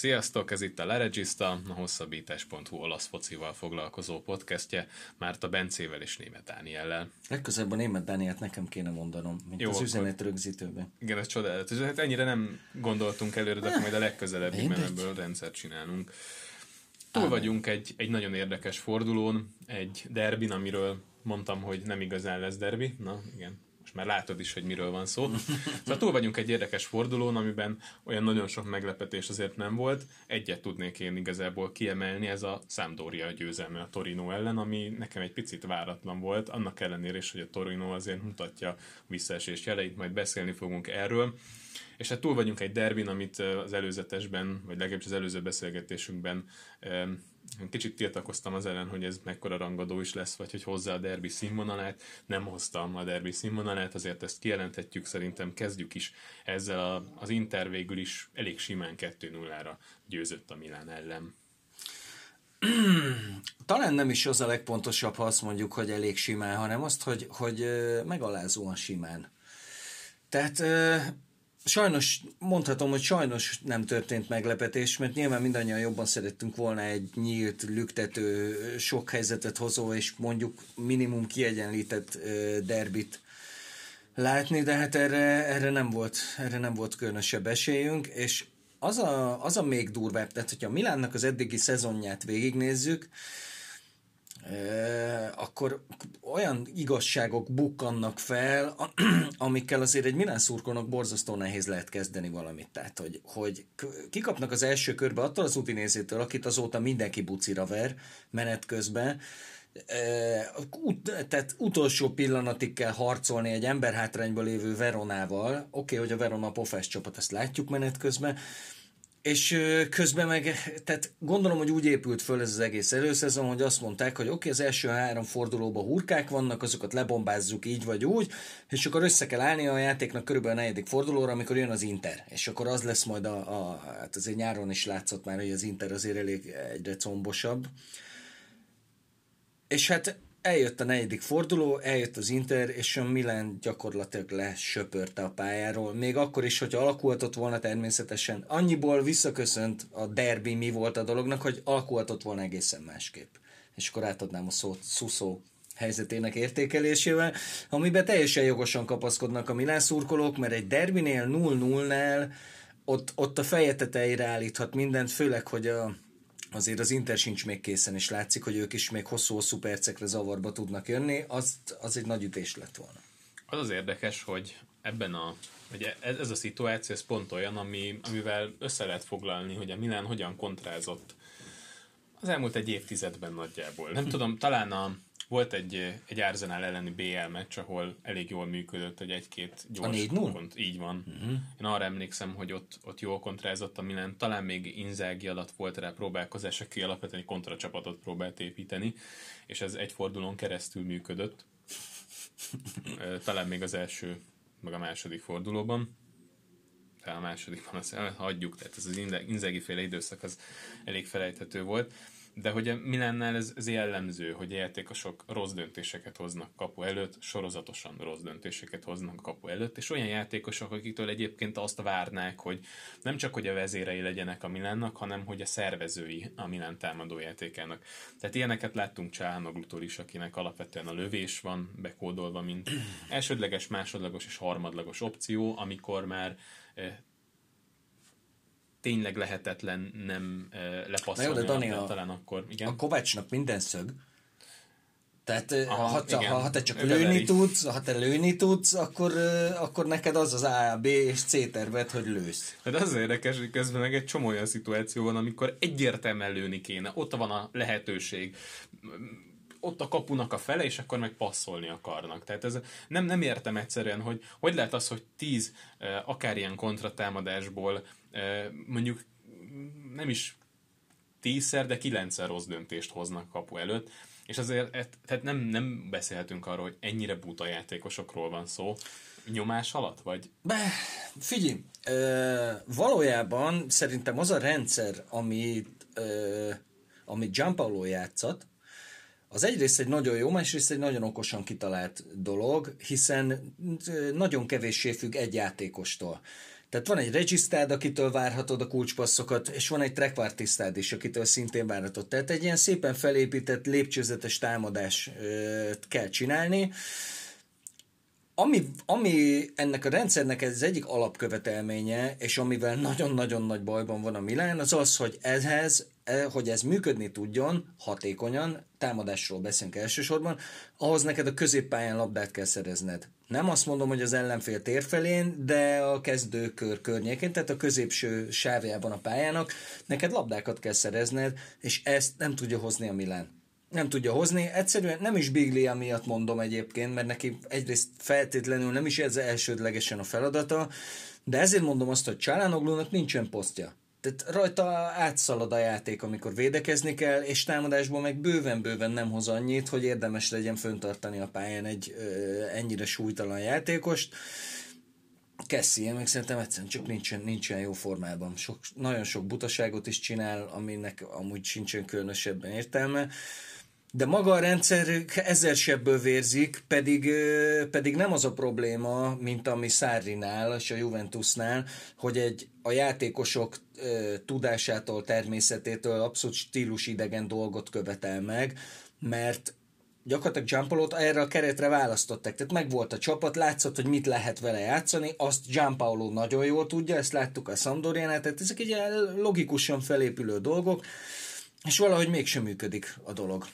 Sziasztok, ez itt a Leregista, a hosszabbítás.hu olasz focival foglalkozó podcastje, Márta Bencével és Német Dániellel. Legközelebb a Német Dánielt nekem kéne mondanom, mint Jó, az üzenet rögzítőben. Igen, ez csodálatos. Hát ennyire nem gondoltunk előre, de akkor majd a legközelebb ebből rendszert csinálunk. Túl vagyunk egy, egy nagyon érdekes fordulón, egy derbin, amiről mondtam, hogy nem igazán lesz derbi. Na, igen, most már látod is, hogy miről van szó. Szóval túl vagyunk egy érdekes fordulón, amiben olyan nagyon sok meglepetés azért nem volt. Egyet tudnék én igazából kiemelni, ez a Sampdoria győzelme a Torino ellen, ami nekem egy picit váratlan volt, annak ellenére is, hogy a Torino azért mutatja visszaesés jeleit, majd beszélni fogunk erről. És hát túl vagyunk egy derbin, amit az előzetesben, vagy legalábbis az előző beszélgetésünkben kicsit tiltakoztam az ellen, hogy ez mekkora rangadó is lesz, vagy hogy hozzá a derbi színvonalát. Nem hoztam a derbi színvonalát, azért ezt kijelenthetjük, szerintem kezdjük is ezzel a, az Inter végül is elég simán 2-0-ra győzött a Milán ellen. Talán nem is az a legpontosabb, ha azt mondjuk, hogy elég simán, hanem azt, hogy, hogy megalázóan simán. Tehát Sajnos, mondhatom, hogy sajnos nem történt meglepetés, mert nyilván mindannyian jobban szerettünk volna egy nyílt, lüktető, sok helyzetet hozó, és mondjuk minimum kiegyenlített derbit látni, de hát erre, erre, nem volt, erre nem volt különösebb esélyünk, és az a, az a még durvább, tehát hogyha Milánnak az eddigi szezonját végignézzük, akkor olyan igazságok bukkannak fel, amikkel azért egy Milán szurkolónak borzasztó nehéz lehet kezdeni valamit. Tehát, hogy, hogy kikapnak az első körbe attól az Udinézétől, akit azóta mindenki bucira ver menet közben, tehát utolsó pillanatig kell harcolni egy emberhátrányban lévő Veronával. Oké, okay, hogy a Verona pofás csapat, ezt látjuk menet közben, és közben meg, tehát gondolom, hogy úgy épült föl ez az egész előszezon, hogy azt mondták, hogy oké, okay, az első három fordulóban hurkák vannak, azokat lebombázzuk így vagy úgy, és akkor össze kell állni a játéknak körülbelül a negyedik fordulóra, amikor jön az Inter. És akkor az lesz majd a, a hát azért nyáron is látszott már, hogy az Inter azért elég egyre combosabb. És hát eljött a negyedik forduló, eljött az Inter, és a Milan gyakorlatilag lesöpörte a pályáról. Még akkor is, hogy alakulhatott volna természetesen. Annyiból visszaköszönt a derbi mi volt a dolognak, hogy alakulhatott volna egészen másképp. És akkor átadnám a szót Szuszó helyzetének értékelésével, amiben teljesen jogosan kapaszkodnak a Milán szurkolók, mert egy derbinél 0-0-nál ott, ott a feje tetejére állíthat mindent, főleg, hogy a azért az Inter sincs még készen, és látszik, hogy ők is még hosszú-hosszú percekre zavarba tudnak jönni, az, az egy nagy ütés lett volna. Az az érdekes, hogy ebben a, hogy ez, ez a szituáció, ez pont olyan, ami, amivel össze lehet foglalni, hogy a Milán hogyan kontrázott az elmúlt egy évtizedben nagyjából. Nem tudom, talán a, volt egy, egy Arsenal elleni BL meccs, ahol elég jól működött, egy egy-két gyors a 4 kont, Így van. Uh-huh. Én arra emlékszem, hogy ott, ott jól kontrázott a Milan, talán még Inzági alatt volt rá próbálkozás, aki alapvetően egy kontracsapatot próbált építeni, és ez egy fordulón keresztül működött. talán még az első, meg a második fordulóban a másodikban azt hagyjuk, tehát ez az Inzági féle időszak az elég felejthető volt de hogy Milánnál ez, ez jellemző, hogy a játékosok rossz döntéseket hoznak kapu előtt, sorozatosan rossz döntéseket hoznak kapu előtt, és olyan játékosok, akiktől egyébként azt várnák, hogy nem csak hogy a vezérei legyenek a Milánnak, hanem hogy a szervezői a Milán támadójátékának. Tehát ilyeneket láttunk Csáhanoglutól is, akinek alapvetően a lövés van bekódolva, mint elsődleges, másodlagos és harmadlagos opció, amikor már eh, tényleg lehetetlen nem lepasszolni. jó, de Dani, a, talán akkor, igen. A Kovácsnak minden szög. Tehát Aha, ha, te, ha, ha te csak lőni veri. tudsz, ha te lőni tudsz, akkor, akkor neked az az A, B és C terved, hogy lősz. De az érdekes, hogy közben meg egy csomó olyan szituáció van, amikor egyértelműen lőni kéne. Ott van a lehetőség ott a kapunak a fele, és akkor meg passzolni akarnak. Tehát ez nem, nem értem egyszerűen, hogy hogy lehet az, hogy tíz akár ilyen kontratámadásból mondjuk nem is tízszer, de kilencszer rossz döntést hoznak kapu előtt, és azért tehát nem, nem beszélhetünk arról, hogy ennyire buta játékosokról van szó, nyomás alatt, vagy? Be, figyelj, ö, valójában szerintem az a rendszer, ami, ö, amit Gianpaolo játszott, az egyrészt egy nagyon jó, másrészt egy nagyon okosan kitalált dolog, hiszen nagyon kevéssé függ egy játékostól. Tehát van egy regisztád, akitől várhatod a kulcspasszokat, és van egy trekvártisztád is, akitől szintén várhatod. Tehát egy ilyen szépen felépített, lépcsőzetes támadás kell csinálni, ami, ami ennek a rendszernek ez egyik alapkövetelménye, és amivel nagyon-nagyon nagy bajban van a Milán, az az, hogy ehhez, hogy ez működni tudjon hatékonyan, támadásról beszélünk elsősorban, ahhoz neked a középpályán labdát kell szerezned. Nem azt mondom, hogy az ellenfél térfelén, de a kezdőkör környékén, tehát a középső sávjában a pályának, neked labdákat kell szerezned, és ezt nem tudja hozni a Milán nem tudja hozni. Egyszerűen nem is Biglia miatt mondom egyébként, mert neki egyrészt feltétlenül nem is ez elsődlegesen a feladata, de ezért mondom azt, hogy Csálánoglónak nincsen posztja. Tehát rajta átszalad a játék, amikor védekezni kell, és támadásból meg bőven-bőven nem hoz annyit, hogy érdemes legyen föntartani a pályán egy ö, ennyire súlytalan játékost. Kessie, meg szerintem egyszerűen csak nincsen, nincsen jó formában. Sok, nagyon sok butaságot is csinál, aminek amúgy sincsen különösebben értelme de maga a rendszer ezer sebből vérzik, pedig, pedig nem az a probléma, mint ami Szárinál és a Juventusnál, hogy egy a játékosok tudásától, természetétől abszolút stílusidegen dolgot követel meg, mert gyakorlatilag Giampaolót erre a keretre választották. Tehát meg volt a csapat, látszott, hogy mit lehet vele játszani, azt Giampaolo nagyon jól tudja, ezt láttuk a Sampdoriánál, tehát ezek egy logikusan felépülő dolgok, és valahogy mégsem működik a dolog.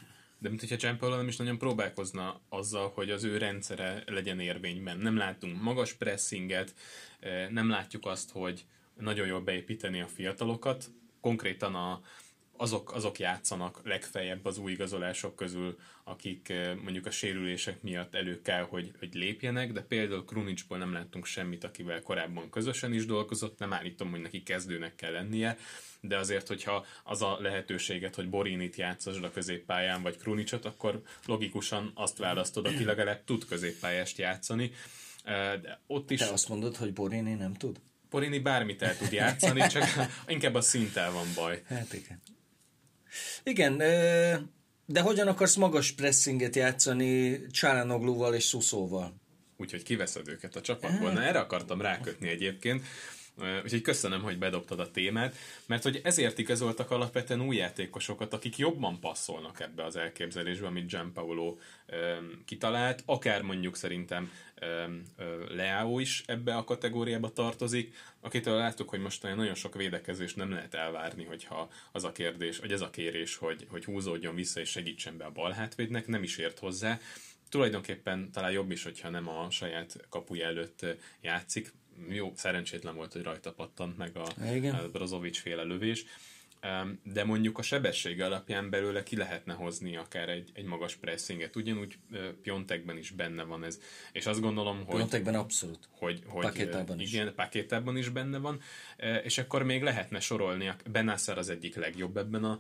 De mint hogyha Gianpaolo nem is nagyon próbálkozna azzal, hogy az ő rendszere legyen érvényben. Nem látunk magas pressinget, eh, nem látjuk azt, hogy nagyon jól beépíteni a fiatalokat. Konkrétan a, azok, azok játszanak legfeljebb az új igazolások közül, akik eh, mondjuk a sérülések miatt elő kell, hogy, hogy lépjenek, de például Krunicsból nem láttunk semmit, akivel korábban közösen is dolgozott, nem állítom, hogy neki kezdőnek kell lennie, de azért, hogyha az a lehetőséget, hogy Borinit játszasd a középpályán, vagy Krunicsot, akkor logikusan azt választod, aki legalább tud középpályást játszani. De ott is... Te azt mondod, hogy Borini nem tud? Borini bármit el tud játszani, csak inkább a szinttel van baj. Hát igen. Igen, de hogyan akarsz magas pressinget játszani Csálánoglóval és Szuszóval? Úgyhogy kiveszed őket a csapatból. Na erre akartam rákötni egyébként, Úgyhogy köszönöm, hogy bedobtad a témát, mert hogy ezért igazoltak alapvetően új játékosokat, akik jobban passzolnak ebbe az elképzelésbe, amit Gianpaolo um, kitalált, akár mondjuk szerintem um, Leao is ebbe a kategóriába tartozik, akitől láttuk, hogy most nagyon sok védekezés nem lehet elvárni, hogyha az a kérdés, vagy ez a kérés, hogy, hogy húzódjon vissza és segítsen be a bal nem is ért hozzá, tulajdonképpen talán jobb is, hogyha nem a saját kapuja előtt játszik, jó, szerencsétlen volt, hogy rajta pattant meg a, a Brozovic féle lövés, de mondjuk a sebessége alapján belőle ki lehetne hozni akár egy, egy magas pressinget. Ugyanúgy Piontekben is benne van ez. És azt gondolom, hogy... Piontekben abszolút. Hogy, hogy pakétában is. Igen, pakétában is benne van. És akkor még lehetne sorolni. Benassar az egyik legjobb ebben a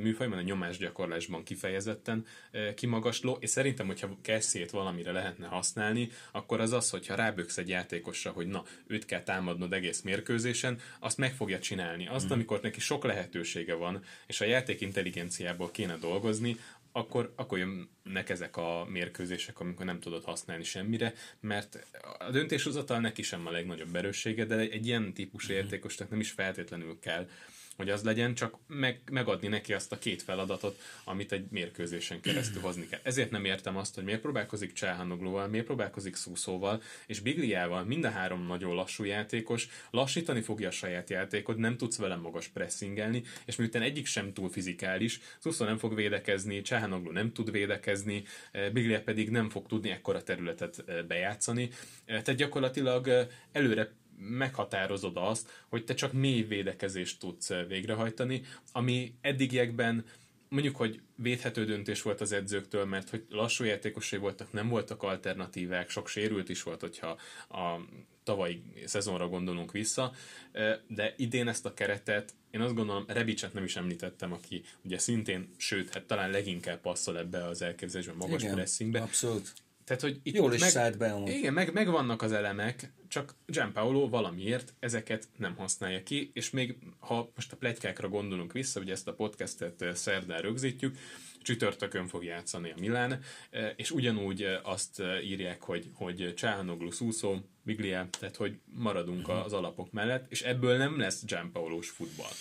műfajban, a nyomásgyakorlásban kifejezetten kimagasló, és szerintem, hogyha Kessiét valamire lehetne használni, akkor az az, hogyha ráböksz egy játékosra, hogy na, őt kell támadnod egész mérkőzésen, azt meg fogja csinálni. Azt, mm. amikor neki sok lehetősége van, és a játék intelligenciából kéne dolgozni, akkor, akkor jönnek ezek a mérkőzések, amikor nem tudod használni semmire, mert a döntéshozatal neki sem a legnagyobb erőssége, de egy ilyen típusú mm. játékosnak nem is feltétlenül kell hogy az legyen, csak meg, megadni neki azt a két feladatot, amit egy mérkőzésen keresztül hozni kell. Ezért nem értem azt, hogy miért próbálkozik Csáhanoglóval, miért próbálkozik Szúszóval, és Bigliával mind a három nagyon lassú játékos, lassítani fogja a saját játékot, nem tudsz vele magas pressingelni, és miután egyik sem túl fizikális, Szúszó nem fog védekezni, Csáhanogló nem tud védekezni, eh, Biglia pedig nem fog tudni ekkora területet eh, bejátszani. Eh, tehát gyakorlatilag előre meghatározod azt, hogy te csak mély védekezést tudsz eh, végrehajtani, ami eddigiekben mondjuk, hogy védhető döntés volt az edzőktől, mert hogy lassú játékosai voltak, nem voltak alternatívák, sok sérült is volt, hogyha a tavalyi szezonra gondolunk vissza, eh, de idén ezt a keretet, én azt gondolom, Rebicset nem is említettem, aki ugye szintén, sőt, hát talán leginkább passzol ebbe az elképzelésbe, magas Igen, pressingbe. Abszolút Tehát, hogy itt Jól is meg, szállt be amúgy. Igen, meg, megvannak az elemek, csak Gianpaolo valamiért ezeket nem használja ki, és még ha most a plegykákra gondolunk vissza, hogy ezt a podcastet eh, szerdán rögzítjük, csütörtökön fog játszani a Milán, eh, és ugyanúgy eh, azt írják, hogy, hogy Csáhanoglu, Suso, Biglia, tehát hogy maradunk az alapok mellett, és ebből nem lesz Gianpaolós futball.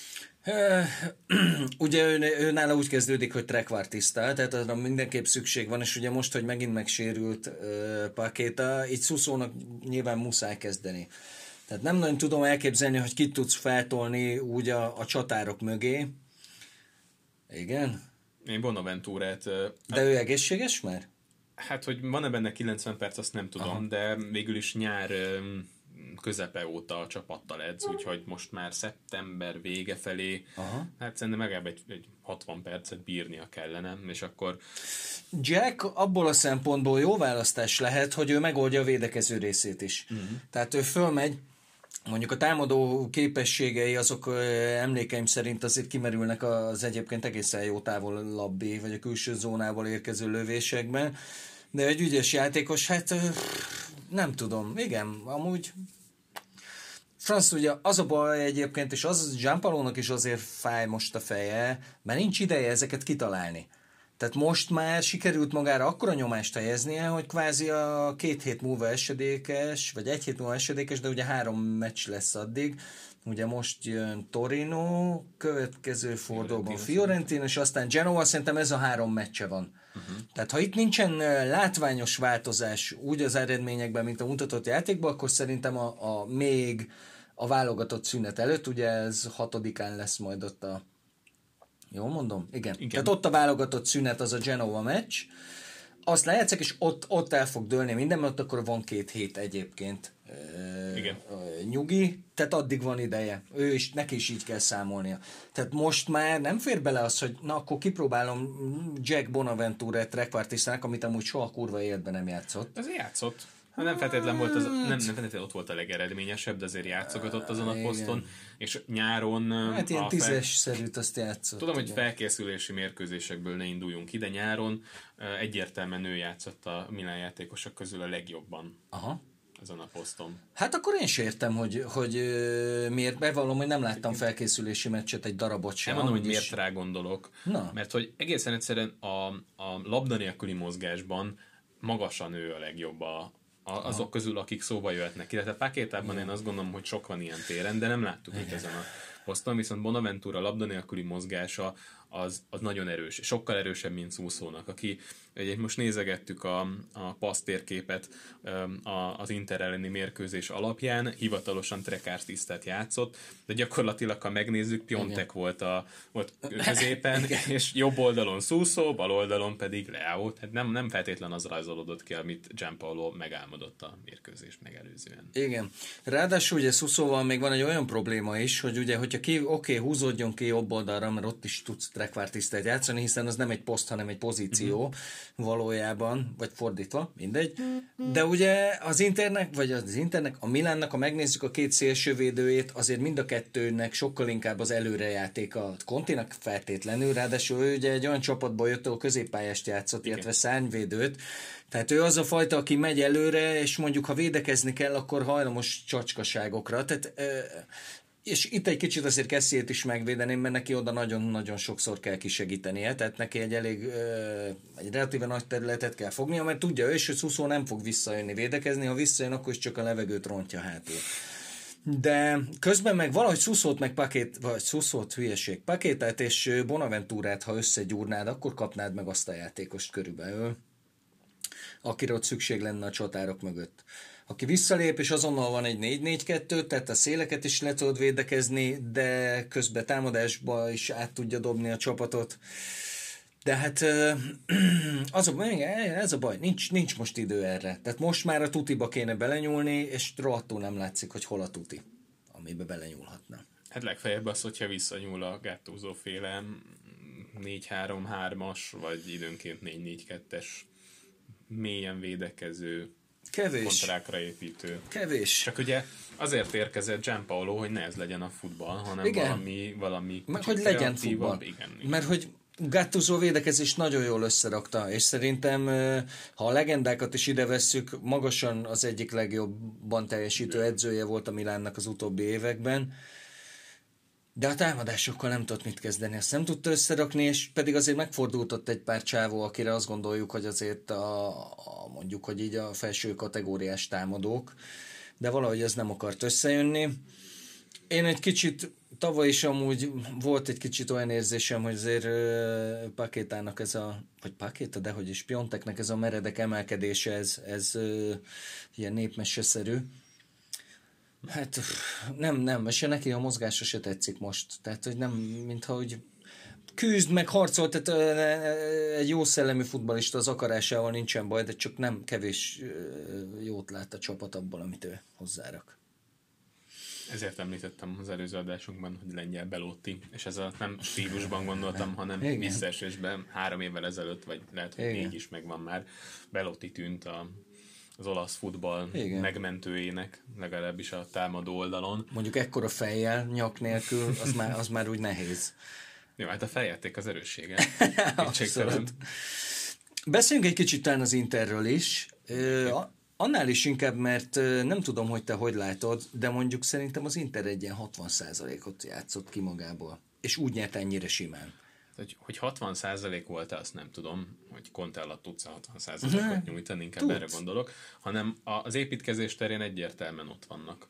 ugye ő, ő nála úgy kezdődik, hogy trekvártisztál, tehát arra mindenképp szükség van, és ugye most, hogy megint megsérült uh, Pakéta, így Szuszónak nyilván muszáj kezdeni. Tehát nem nagyon tudom elképzelni, hogy kit tudsz feltolni úgy a, a csatárok mögé. Igen? Én Bonaventúrát... De ő egészséges már? Hát, hogy van-e benne 90 perc, azt nem tudom, Aha. de végül is nyár közepe óta a csapattal edz, úgyhogy most már szeptember vége felé, Aha. hát szerintem legalább egy, egy 60 percet bírnia kellene, és akkor... Jack abból a szempontból jó választás lehet, hogy ő megoldja a védekező részét is. Uh-huh. Tehát ő fölmegy, mondjuk a támadó képességei azok emlékeim szerint azért kimerülnek az egyébként egészen jó távol labbi, vagy a külső zónából érkező lövésekben, de egy ügyes játékos, hát nem tudom, igen, amúgy Franz, ugye az a baj egyébként, és az Gianpalónak is azért fáj most a feje, mert nincs ideje ezeket kitalálni. Tehát most már sikerült magára akkora nyomást helyeznie, hogy kvázi a két hét múlva esedékes, vagy egy hét múlva esedékes, de ugye három meccs lesz addig. Ugye most jön Torino, következő fordulóban Fiorentina, és aztán Genoa, szerintem ez a három meccse van. Uh-huh. Tehát ha itt nincsen látványos változás úgy az eredményekben, mint a mutatott játékban, akkor szerintem a, a még a válogatott szünet előtt, ugye ez hatodikán lesz majd ott a... Jól mondom? Igen. Igen. Tehát ott a válogatott szünet, az a Genova meccs. Azt lejátszak, és ott, ott el fog dőlni minden, mert ott akkor van két hét egyébként Igen. nyugi, tehát addig van ideje. Ő is, neki is így kell számolnia. Tehát most már nem fér bele az, hogy na akkor kipróbálom Jack Bonaventure trekvartisztának, amit amúgy soha kurva életben nem játszott. Ez játszott. Hát nem feltétlen volt az, nem, nem feltétlenül ott volt a legeredményesebb, de azért játszogatott azon a poszton, és nyáron... Hát ilyen tízes szerűt azt játszott. Tudom, hogy felkészülési mérkőzésekből ne induljunk ide nyáron, egyértelműen ő játszott a Milán játékosok közül a legjobban. Aha ezen a poszton. Hát akkor én sem értem, hogy, hogy miért bevallom, hogy nem láttam felkészülési meccset egy darabot sem. Nem mondom, hogy miért rá gondolok. Na. Mert hogy egészen egyszerűen a, a labda nélküli mozgásban magasan ő a legjobb a, azok közül, akik szóba jöhetnek. Illetve Pakétában én azt gondolom, hogy sok van ilyen téren, de nem láttuk itt ezen a poszton, viszont Bonaventura labda nélküli mozgása az, az nagyon erős, sokkal erősebb, mint Szúszónak, aki Ugye most nézegettük a, a pasztérképet az Inter elleni mérkőzés alapján, hivatalosan Trekárs tisztát játszott, de gyakorlatilag, ha megnézzük, Piontek volt, a, volt középen, Igen. és jobb oldalon Szúszó, bal oldalon pedig Leao, tehát nem, nem feltétlen az rajzolódott ki, amit Gianpaolo megálmodott a mérkőzést megelőzően. Igen. Ráadásul ugye Szuszóval még van egy olyan probléma is, hogy ugye, hogyha ki, oké, okay, húzódjon ki jobb oldalra, mert ott is tudsz tisztát játszani, hiszen az nem egy poszt, hanem egy pozíció, uh-huh valójában, vagy fordítva, mindegy. De ugye az Internek, vagy az Internek, a Milánnak, ha megnézzük a két szélsővédőjét, azért mind a kettőnek sokkal inkább az előrejáték a Kontinak feltétlenül, ráadásul ő ugye egy olyan csapatból jött, ahol középpályást játszott, illetve szárnyvédőt, tehát ő az a fajta, aki megy előre, és mondjuk ha védekezni kell, akkor hajlamos csacskaságokra. Tehát és itt egy kicsit azért Kessiét is megvédeném, mert neki oda nagyon-nagyon sokszor kell kisegítenie, tehát neki egy elég, egy relatíven nagy területet kell fognia, mert tudja ő is, hogy Szuszó nem fog visszajönni védekezni, ha visszajön, akkor is csak a levegőt rontja hátul. De közben meg valahogy Szuszót meg pakét, vagy Szuszót hülyeség, pakétát és Bonaventúrát, ha összegyúrnád, akkor kapnád meg azt a játékost körülbelül, akire ott szükség lenne a csatárok mögött aki visszalép, és azonnal van egy 4-4-2, tehát a széleket is le tudod védekezni, de közben támadásba is át tudja dobni a csapatot. De hát az a, ez a baj, nincs, nincs most idő erre. Tehát most már a tutiba kéne belenyúlni, és rohadtul nem látszik, hogy hol a tuti, amibe belenyúlhatna. Hát legfeljebb az, hogyha visszanyúl a Gattuso féle 4-3-3-as, vagy időnként 4-4-2-es mélyen védekező Kevés. kontrákra építő. Kevés. Csak ugye azért érkezett Gianpaolo, hogy ne ez legyen a futball, hanem igen. valami, valami Mert hogy legyen futball. Igen, igen. Mert hogy Gattuso védekezés nagyon jól összerakta, és szerintem, ha a legendákat is ide vesszük, magasan az egyik legjobban teljesítő edzője volt a Milánnak az utóbbi években, de a támadásokkal nem tudott mit kezdeni, ezt nem tudta összerakni, és pedig azért megfordult ott egy pár csávó, akire azt gondoljuk, hogy azért a, a mondjuk, hogy így a felső kategóriás támadók, de valahogy ez nem akart összejönni. Én egy kicsit, tavaly is amúgy volt egy kicsit olyan érzésem, hogy azért uh, Pakétának ez a, vagy Pakéta, de hogy is Pionteknek ez a meredek emelkedése, ez, ez uh, ilyen népmeseszerű. Hát nem, nem, és neki a mozgása se tetszik most. Tehát, hogy nem, mintha hogy küzd, meg harcol, tehát egy jó szellemű futbalista az akarásával nincsen baj, de csak nem kevés jót lát a csapat abból, amit ő hozzárak. Ezért említettem az előző adásunkban, hogy lengyel Belotti, és ez a nem stílusban gondoltam, hanem Igen. visszaesésben három évvel ezelőtt, vagy lehet, hogy Igen. négy is megvan már, Belotti tűnt a, az olasz futball Igen. megmentőjének, legalábbis a támadó oldalon. Mondjuk ekkora fejjel, nyak nélkül, az már, az már úgy nehéz. Jó, hát a feljáték az erőssége. Beszéljünk egy kicsit talán az Interről is. Annál is inkább, mert nem tudom, hogy te hogy látod, de mondjuk szerintem az Inter egy ilyen 60%-ot játszott ki magából. És úgy nyert ennyire simán. Hogy, hogy 60% volt-e, azt nem tudom, hogy Conte alatt tudsz 60%-ot nyújtani, inkább Tudsz. erre gondolok, hanem az építkezés terén egyértelműen ott vannak.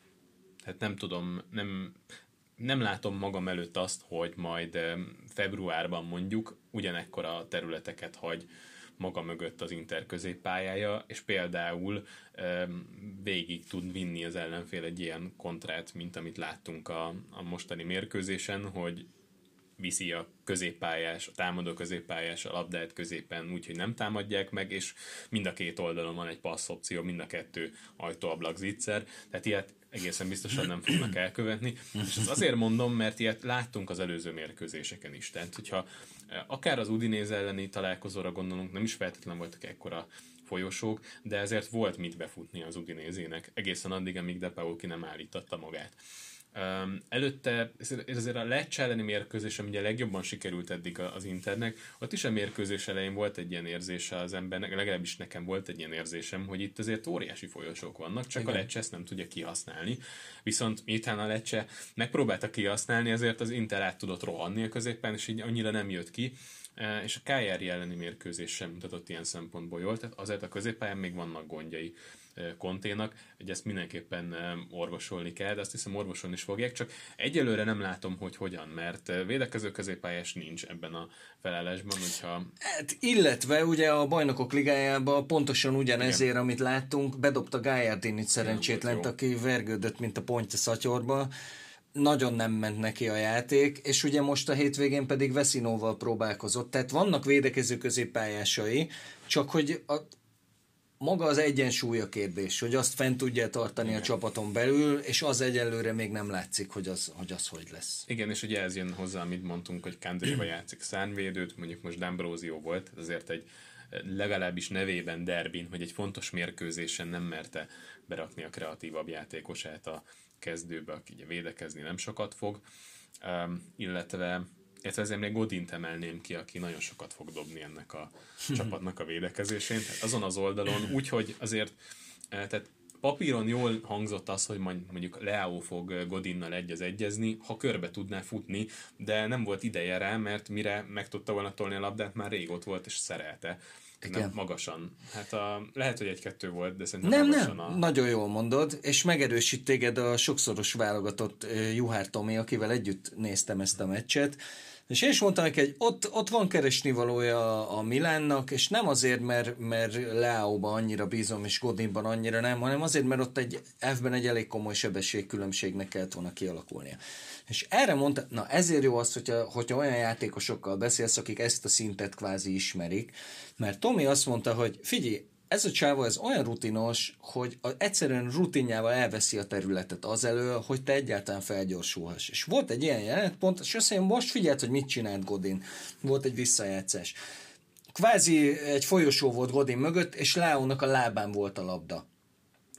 Tehát nem tudom, nem, nem látom magam előtt azt, hogy majd februárban mondjuk ugyanekkora területeket hagy maga mögött az Inter középpályája, és például végig tud vinni az ellenfél egy ilyen kontrát, mint amit láttunk a, a mostani mérkőzésen, hogy viszi a középpályás, a támadó középpályás a labdát középen úgyhogy nem támadják meg, és mind a két oldalon van egy passz opció, mind a kettő ajtóablak zicser, tehát ilyet egészen biztosan nem fognak elkövetni. És ezt azért mondom, mert ilyet láttunk az előző mérkőzéseken is. Tehát, hogyha eh, akár az Udinéz elleni találkozóra gondolunk, nem is feltétlenül voltak ekkora folyosók, de ezért volt mit befutni az Udinézének, egészen addig, amíg De Paul ki nem állította magát. Um, előtte, ez azért a Lecce elleni mérkőzés, ami ugye legjobban sikerült eddig az Internek, ott is a mérkőzés elején volt egy ilyen érzése az embernek, legalábbis nekem volt egy ilyen érzésem, hogy itt azért óriási folyosók vannak, csak Igen. a Lecce ezt nem tudja kihasználni. Viszont miután a Lecce megpróbálta kihasználni, ezért az Inter át tudott rohanni a középen, és így annyira nem jött ki, és a Kájári elleni mérkőzés sem mutatott ilyen szempontból jól, tehát azért a középpályán még vannak gondjai. Konténak, hogy ezt mindenképpen orvosolni kell, de azt hiszem orvosolni is fogják, csak egyelőre nem látom, hogy hogyan, mert védekező középpályás nincs ebben a felállásban, hogyha... Hát, illetve ugye a bajnokok ligájában pontosan ugyanezért, Igen. amit láttunk, bedobta Gájárdinit szerencsétlent, aki vergődött, mint a pontja szatyorba, nagyon nem ment neki a játék, és ugye most a hétvégén pedig Veszinóval próbálkozott, tehát vannak védekező középpályásai, csak hogy a, maga az egyensúly a kérdés, hogy azt fent tudja tartani Igen. a csapaton belül, és az egyelőre még nem látszik, hogy az, hogy az hogy lesz. Igen, és ugye ez jön hozzá, amit mondtunk, hogy Kandréva játszik szánvédőt, mondjuk most D'Ambrosio volt, azért egy legalábbis nevében derbin, hogy egy fontos mérkőzésen nem merte berakni a kreatívabb játékosát a kezdőbe, aki ugye védekezni nem sokat fog, um, illetve illetve ezért még Godint emelném ki, aki nagyon sokat fog dobni ennek a csapatnak a védekezésén. Tehát azon az oldalon, úgyhogy azért eh, tehát papíron jól hangzott az, hogy mondjuk Leao fog Godinnal egy az egyezni, ha körbe tudná futni, de nem volt ideje rá, mert mire meg tudta volna tolni a labdát, már rég ott volt és szerelte. Igen. Nem, magasan. Hát a, lehet, hogy egy-kettő volt, de szerintem nem, magasan nem. A... Nagyon jól mondod, és megerősít téged a sokszoros válogatott eh, Juhár Tomi, akivel együtt néztem ezt a meccset. És én is mondtam neki, hogy ott, ott van keresni valója a Milánnak, és nem azért, mert, mert Leao-ban annyira bízom, és Godinban annyira nem, hanem azért, mert ott egy F-ben egy elég komoly sebességkülönbségnek kellett volna kialakulnia. És erre mondta, na ezért jó az, hogyha, hogyha olyan játékosokkal beszélsz, akik ezt a szintet kvázi ismerik, mert Tomi azt mondta, hogy figyelj, ez a csávó ez olyan rutinos, hogy egyszerűen rutinjával elveszi a területet az elő, hogy te egyáltalán felgyorsulhass. És volt egy ilyen jelenetpont, és azt mondja, most figyelt, hogy mit csinált Godin. Volt egy visszajátszás. Kvázi egy folyosó volt Godin mögött, és Leónak a lábán volt a labda.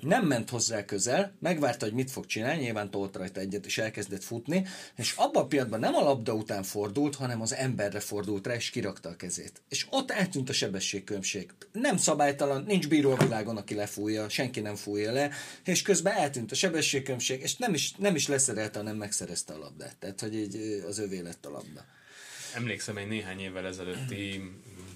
Nem ment hozzá közel, megvárta, hogy mit fog csinálni, nyilván tolt rajta egyet, és elkezdett futni, és abban a pillanatban nem a labda után fordult, hanem az emberre fordult rá, és kirakta a kezét. És ott eltűnt a sebességkülönbség. Nem szabálytalan, nincs bíró a világon, aki lefújja, senki nem fújja le, és közben eltűnt a sebességkülönbség, és nem is, nem is leszerelte, hanem megszerezte a labdát. Tehát, hogy így az övé lett a labda. Emlékszem egy néhány évvel ezelőtti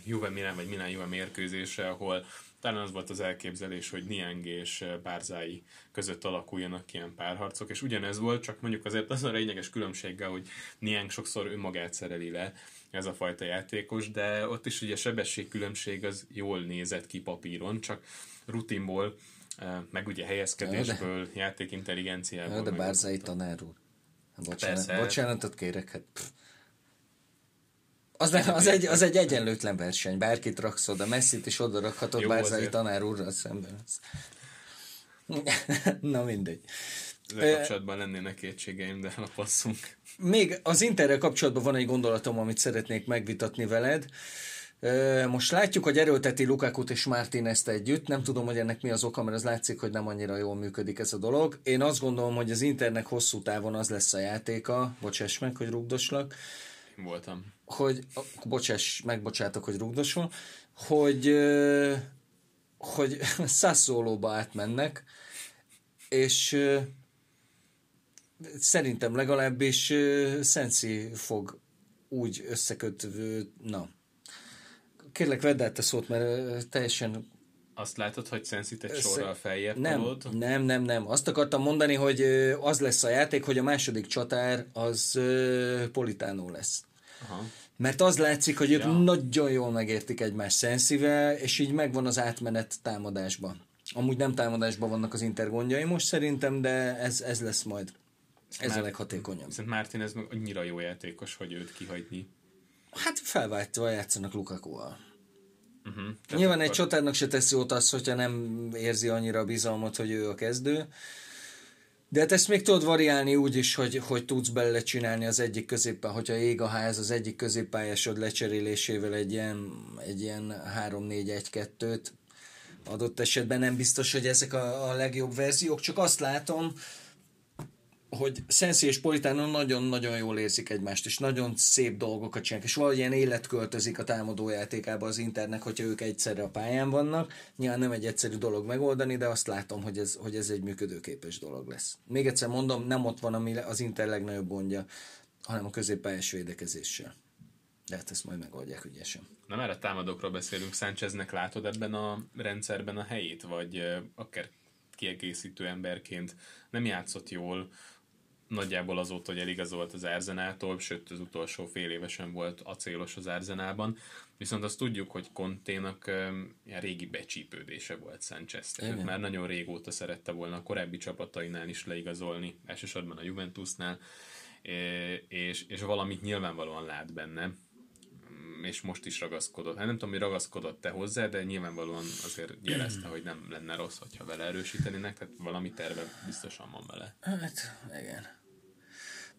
Juve Milán vagy Milán Juve mérkőzésre, ahol talán az volt az elképzelés, hogy Niang és Bárzái között alakuljanak ilyen párharcok, és ugyanez volt, csak mondjuk azért az a lényeges különbséggel, hogy Niang sokszor önmagát szereli le, ez a fajta játékos, de ott is ugye sebességkülönbség az jól nézett ki papíron, csak rutinból, meg ugye helyezkedésből, de, játékintelligenciából. De Bárzái tanár úr. Bocsánat, bocsánatot kérek, hát pff. Az, nem, az, egy, az egy egyenlőtlen verseny. Bárkit raksz oda, Messi-t is oda rakhatod Bárzai tanár úrral szemben. Na mindegy. Ezzel kapcsolatban lennének kétségeim, de lapasszunk. Még az Interrel kapcsolatban van egy gondolatom, amit szeretnék megvitatni veled. Most látjuk, hogy erőlteti Lukakut és Martinezt együtt. Nem tudom, hogy ennek mi az oka, mert az látszik, hogy nem annyira jól működik ez a dolog. Én azt gondolom, hogy az Internek hosszú távon az lesz a játéka, bocsáss meg, hogy rugdoslak, voltam. Hogy, bocsáss, megbocsátok, hogy rugdosul, hogy, hogy szászólóba átmennek, és szerintem legalábbis Szenci fog úgy összekötő, na, kérlek vedd át a szót, mert teljesen azt látod, hogy Szenszit egy sorral feljebb nem, tolod? Nem, nem, nem. Azt akartam mondani, hogy az lesz a játék, hogy a második csatár az Politánó lesz. Aha. Mert az látszik, hogy ők ja. nagyon jól megértik egymás Szensivel, és így megvan az átmenet támadásban. Amúgy nem támadásban vannak az intergondjai most szerintem, de ez, ez lesz majd. Ez Már, a leghatékonyabb. Szerint Martin ez annyira jó játékos, hogy őt kihagyni. Hát felváltva játszanak Lukakuval. Uh-huh. Nyilván akkor... egy csatárnak se teszi jót az, hogyha nem érzi annyira a bizalmat, hogy ő a kezdő. De hát ezt még tudod variálni úgy is, hogy, hogy tudsz belőle csinálni az egyik középpen, hogyha ég a ház az egyik középpályásod lecserélésével egy ilyen, egy ilyen 3-4-1-2-t, adott esetben. Nem biztos, hogy ezek a, a legjobb verziók, csak azt látom, hogy Sensei és Politano nagyon-nagyon jól érzik egymást, és nagyon szép dolgokat csinálnak, és valahogy ilyen élet költözik a támadójátékába az internek, hogyha ők egyszerre a pályán vannak. Nyilván nem egy egyszerű dolog megoldani, de azt látom, hogy ez, hogy ez egy működőképes dolog lesz. Még egyszer mondom, nem ott van ami az Inter legnagyobb gondja, hanem a középpályás védekezéssel. De hát ezt majd megoldják ügyesen. Na már a támadókról beszélünk, Sáncheznek látod ebben a rendszerben a helyét, vagy akár kiegészítő emberként nem játszott jól, nagyjából azóta, hogy eligazolt az Arzenától, sőt az utolsó fél évesen volt acélos az Arzenában, viszont azt tudjuk, hogy Konténak ilyen régi becsípődése volt Sanchez, tehát már nagyon régóta szerette volna a korábbi csapatainál is leigazolni, elsősorban a Juventusnál, és, és valamit nyilvánvalóan lát benne, és most is ragaszkodott. Hát nem tudom, hogy ragaszkodott te hozzá, de nyilvánvalóan azért jelezte, hogy nem lenne rossz, hogyha vele erősítenének, tehát valami terve biztosan van vele. Hát, igen.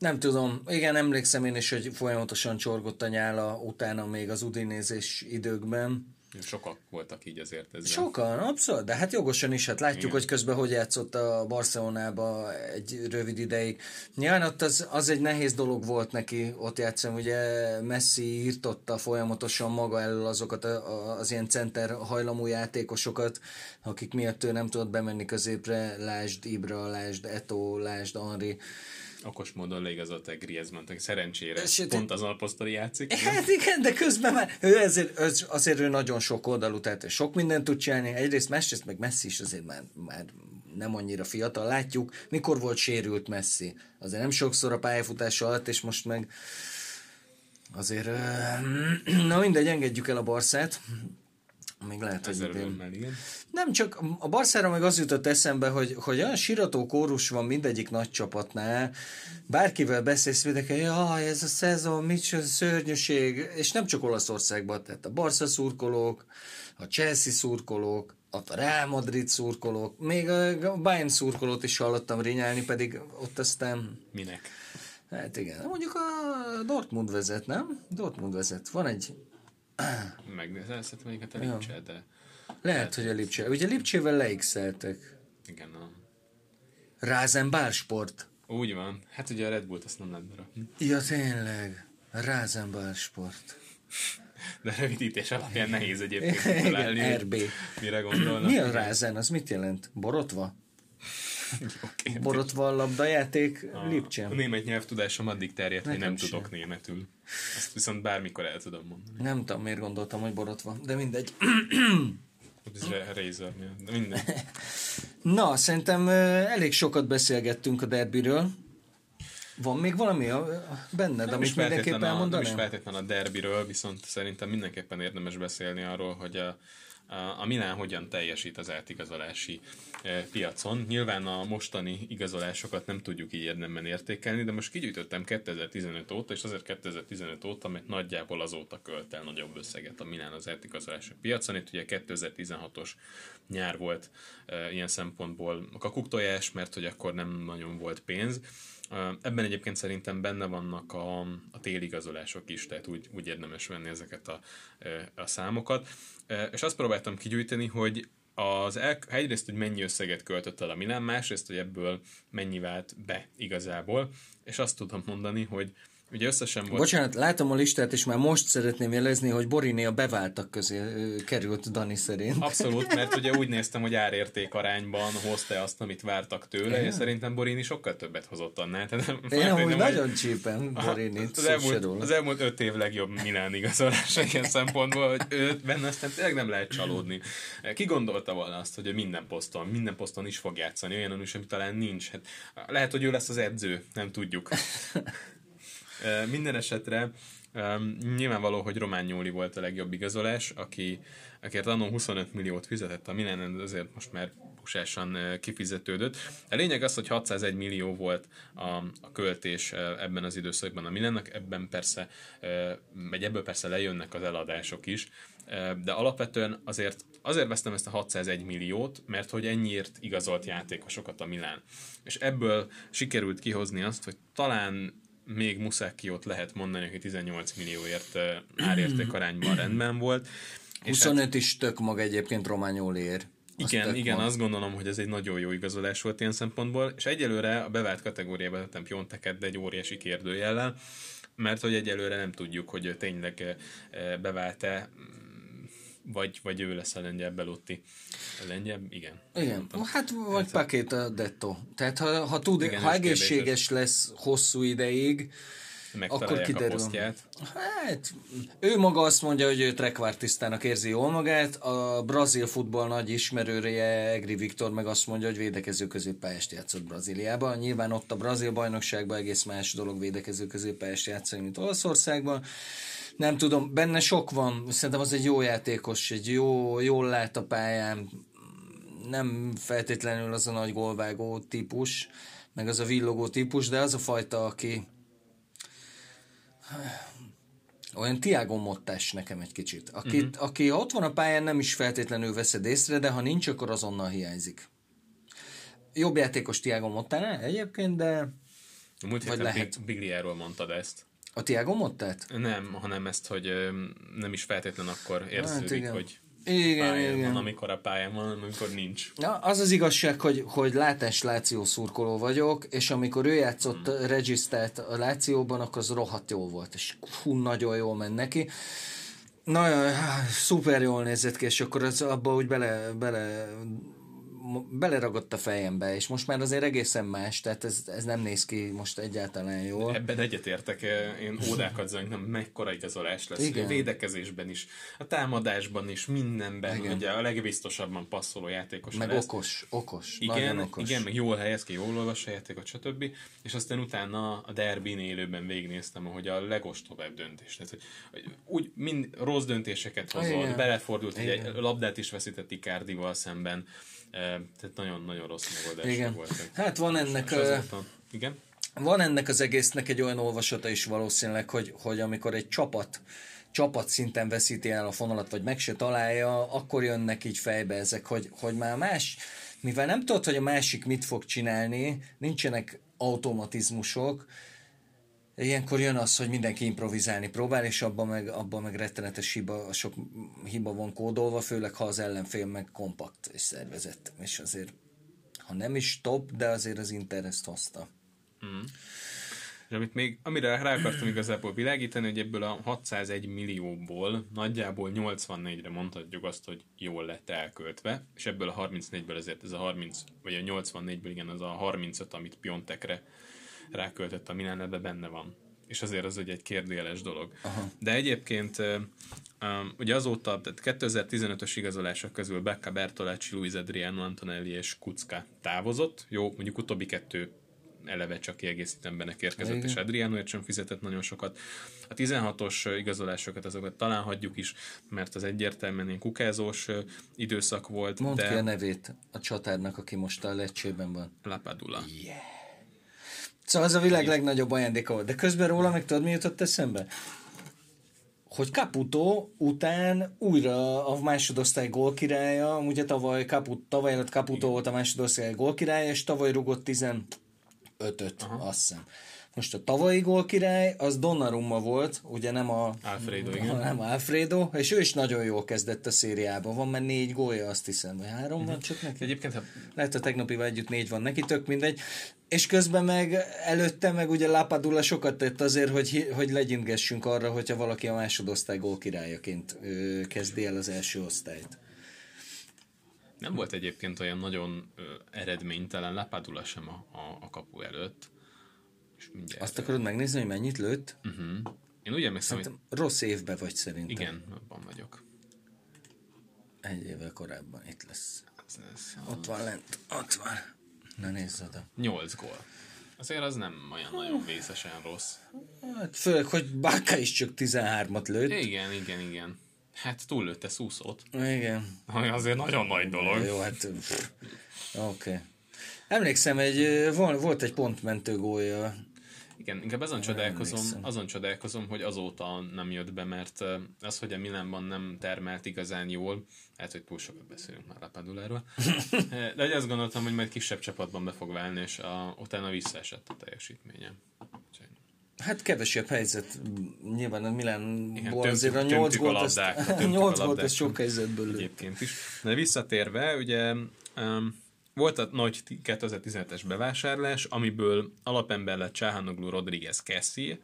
Nem tudom. Igen, emlékszem én is, hogy folyamatosan csorgott a nyála utána még az udinézés időkben. Sokak voltak így azért ezzel. Sokan, abszolút, de hát jogosan is, hát látjuk, Igen. hogy közben hogy játszott a Barcelonába egy rövid ideig. Nyilván ott az, az egy nehéz dolog volt neki ott játszani, ugye Messi írtotta folyamatosan maga elől azokat a, az ilyen center hajlamú játékosokat, akik miatt ő nem tudott bemenni középre, lásd Ibra, lásd Eto, lásd Henri okos módon leigazolt egy Griezmann, aki szerencsére Sőt, pont az alposztori játszik. Hát igen, de közben már ő ezért, azért ő nagyon sok oldalú, tehát sok mindent tud csinálni. Egyrészt másrészt meg Messi is azért már, már nem annyira fiatal. Látjuk, mikor volt sérült Messi. Azért nem sokszor a pályafutás alatt, és most meg azért, na mindegy, engedjük el a Barszát. Még lehet, hogy idén. Igen. Nem csak a Barszára meg az jutott eszembe, hogy, hogy olyan sirató kórus van mindegyik nagy csapatnál, bárkivel beszélsz, mindenki, jaj, ez a szezon, micsoda szörnyűség, és nem csak Olaszországban, tehát a Barca szurkolók, a Chelsea szurkolók, a Real Madrid szurkolók, még a Bayern szurkolót is hallottam rinyálni, pedig ott aztán... Minek? Hát igen, mondjuk a Dortmund vezet, nem? Dortmund vezet. Van egy Megnézem, szerintem melyiket a Lipcse, de... Lehet, hogy a Lipcse. Ugye Lipcsével leixeltek. Igen, a... Rázenbálsport. Úgy van. Hát ugye a Red Bullt azt nem lehet berakni. Ja, tényleg. Rázenbálsport. De rövidítés alapján nehéz egyébként találni. Igen, RB. Mire gondolnak? Mi a rázen? Az mit jelent? Borotva? Borotva a labdajáték A Lipcsem. német nyelvtudásom addig terjedt, hogy nem sem. tudok németül. Azt viszont bármikor el tudom mondani. Nem tudom, miért gondoltam, hogy borotva, de mindegy. Ez Ra- Razer, de minden. Na, szerintem elég sokat beszélgettünk a derbiről. Van még valami a, a benned, Nem amit is, mindenképp feltétlen a, nem is elmondanám? feltétlen a derbiről, viszont szerintem mindenképpen érdemes beszélni arról, hogy a, a, Milán hogyan teljesít az átigazolási e, piacon. Nyilván a mostani igazolásokat nem tudjuk így érdemben értékelni, de most kigyűjtöttem 2015 óta, és azért 2015 óta, mert nagyjából azóta költ el nagyobb összeget a Milán az átigazolási piacon. Itt ugye 2016-os nyár volt e, ilyen szempontból a kakuktojás, mert hogy akkor nem nagyon volt pénz. Ebben egyébként szerintem benne vannak a, a téligazolások is, tehát úgy, úgy érdemes venni ezeket a, a számokat. És azt próbáltam kigyűjteni, hogy az el, egyrészt, hogy mennyi összeget költött el a Milán, másrészt, hogy ebből mennyi vált be igazából, és azt tudom mondani, hogy ugye összesen volt... Bocsánat, látom a listát, és már most szeretném jelezni, hogy Boriné a beváltak közé került Dani szerint. Abszolút, mert ugye úgy néztem, hogy árérték arányban hozta azt, amit vártak tőle, és szerintem Borini sokkal többet hozott annál. Tehát nem, Én nem, amúgy hogy- nagyon csípem Borinit, az szó se elmúlt, az elmúlt öt év legjobb Milán igazolása ilyen szempontból, hogy őt benne aztán tényleg nem lehet csalódni. Ki gondolta volna azt, hogy minden poszton, minden poszton is fog játszani, olyan is, ami talán nincs. Hát, lehet, hogy ő lesz az edző, nem tudjuk. Minden esetre um, nyilvánvaló, hogy Román Nyóli volt a legjobb igazolás, aki, akért annó 25 milliót fizetett a Milán, de azért most már pusásan kifizetődött. A lényeg az, hogy 601 millió volt a, a költés ebben az időszakban a Milánnak, ebben persze, vagy ebből persze lejönnek az eladások is, de alapvetően azért azért vesztem ezt a 601 milliót, mert hogy ennyiért igazolt játékosokat a Milán. És ebből sikerült kihozni azt, hogy talán még Muszákiót lehet mondani, aki 18 millióért árérték arányban rendben volt. És hát 25 is tök mag egyébként Rományólér. Az igen, igen, mag. azt gondolom, hogy ez egy nagyon jó igazolás volt ilyen szempontból, és egyelőre a bevált kategóriába tettem Pionteket, de egy óriási kérdőjellel, mert hogy egyelőre nem tudjuk, hogy tényleg bevált-e, mm, vagy, vagy ő lesz a lengyel Belotti. A lengyel, igen. Igen, hát vagy Paqueta Detto. Tehát ha, ha tud, Igen, ha egészséges lesz hosszú ideig, Megtalálják a kiderül. posztját. Hát, ő maga azt mondja, hogy ő trekvártisztának érzi jól magát, a brazil futball nagy ismerője Egri Viktor meg azt mondja, hogy védekező középpályást játszott Brazíliában. Nyilván ott a brazil bajnokságban egész más dolog védekező középpályást játszani, mint Olaszországban. Nem tudom, benne sok van, szerintem az egy jó játékos, egy jó, jól lát a pályán, nem feltétlenül az a nagy gólvágó típus, meg az a villogó típus, de az a fajta, aki, olyan Tiago Mottás nekem egy kicsit. Akit, uh-huh. Aki ha ott van a pályán, nem is feltétlenül veszed észre, de ha nincs, akkor azonnal hiányzik. Jobb játékos Tiago Mottánál egyébként, de A múlt Vagy héten lehet. Big- Bigliáról mondtad ezt. A Tiago Mottát? Nem, hanem ezt, hogy nem is feltétlen akkor érződik, Hát igen. hogy Igen, pályán igen. van, amikor a pályán van, amikor nincs. Na, az az igazság, hogy, hogy látás Láció szurkoló vagyok, és amikor ő játszott hmm. Regisztát a Lációban, akkor az rohadt jó volt, és hú, nagyon jól ment neki. Nagyon, szuper jól nézett ki, és akkor az abba úgy bele, bele beleragadt a fejembe, és most már azért egészen más, tehát ez, ez nem néz ki most egyáltalán jól. Ebben egyetértek, eh, én ódákat zengnem, mekkora igazolás lesz. Igen. A védekezésben is, a támadásban is, mindenben, Igen. ugye a legbiztosabban passzoló játékos Meg lesz. okos, okos, Igen, nagyon okos. igen, meg jól helyez ki, jól olvassa a játékot, stb. És aztán utána a derbin élőben végignéztem, hogy a legostobább döntés. Tehát, hogy, úgy mind rossz döntéseket hozott, Igen. belefordult, hogy egy Igen. labdát is veszített Icardival szemben. Eh, Tehát nagyon-nagyon rossz megoldások Igen. voltak. Hát van ennek... Igen? Van ennek az egésznek egy olyan olvasata is valószínűleg, hogy, hogy amikor egy csapat csapat szinten veszíti el a fonalat, vagy meg se találja, akkor jönnek így fejbe ezek, hogy, hogy már más, mivel nem tudod, hogy a másik mit fog csinálni, nincsenek automatizmusok, ilyenkor jön az, hogy mindenki improvizálni próbál, és abban meg, abban meg rettenetes hiba, sok hiba van kódolva, főleg ha az ellenfél meg kompakt és szervezett, és azért ha nem is top, de azért az Inter ezt hozta. Mm. És amit még, amire rá akartam igazából világítani, hogy ebből a 601 millióból nagyjából 84-re mondhatjuk azt, hogy jól lett elköltve, és ebből a 34-ből ezért ez a 30, vagy a 84-ből igen, az a 35, amit Piontekre ráköltött a Milán, ebbe benne van. És azért az egy kérdőjeles dolog. Aha. De egyébként um, ugye azóta, tehát 2015-ös igazolások közül Becca Bertolacci, Luis Adriano Antonelli és Kucka távozott. Jó, mondjuk utóbbi kettő eleve csak kiegészítőmbenek érkezett, Igen. és Adrianoért sem fizetett nagyon sokat. A 16-os igazolásokat azokat talán hagyjuk is, mert az egyértelműen ilyen kukázós időszak volt. Mondd de... ki a nevét a csatárnak, aki most a lecsében van. Lapadula. Yeah. Szóval az a világ legnagyobb ajándéka volt. De közben róla meg tudod, mi jutott eszembe? hogy Caputo után újra a másodosztály gólkirálya, ugye tavaly, Caput, tavaly előtt Caputo volt a másodosztály gólkirálya, és tavaly rugott 15-öt, azt hiszem. Most a tavalyi gólkirály, az Donnarumma volt, ugye nem a... Alfredo, igen. Nem Alfredo, és ő is nagyon jól kezdett a szériában. Van már négy gólja, azt hiszem, vagy három uh-huh. van mhm. csak neki. Egyébként, ha... Lehet, a tegnapival együtt négy van neki, tök mindegy. És közben meg előtte meg ugye Lapadula sokat tett azért, hogy, hogy legyintgessünk arra, hogyha valaki a másodosztály gólkirályaként ö, kezdi el az első osztályt. Nem volt egyébként olyan nagyon ö, eredménytelen Lapadula sem a, a, a kapu előtt mindjárt. Azt akarod megnézni, hogy mennyit lőtt? Uh-huh. Én úgy emlékszem, hogy... Rossz évben vagy szerintem. Igen, abban vagyok. Egy évvel korábban itt lesz. Ez, ez, ott van lent, ott van. Na nézz oda. Nyolc gól. Azért az nem olyan nagyon vészesen rossz. Hát főleg, hogy Báka is csak 13-at lőtt. Igen, igen, igen. Hát túllőtte Szuszót. Igen. Azért nagyon nagy dolog. Jó, hát oké. Okay. Emlékszem, egy, volt egy pontmentő gólja igen, inkább azon csodálkozom, azon csodálkozom, hogy azóta nem jött be, mert az, hogy a Milánban nem termelt igazán jól, lehet, hogy túl sokat beszélünk már Lapaduláról, de hogy azt gondoltam, hogy majd kisebb csapatban be fog válni, és a, utána visszaesett a teljesítménye. Hát kevesebb helyzet, nyilván a Milánból azért a 8 gólt, a labdák, azt, 8 gólt, az sok helyzetből Egyébként is. De visszatérve, ugye um, volt a nagy 2017-es bevásárlás, amiből alapember lett Csáhanoglu Rodriguez Cassie.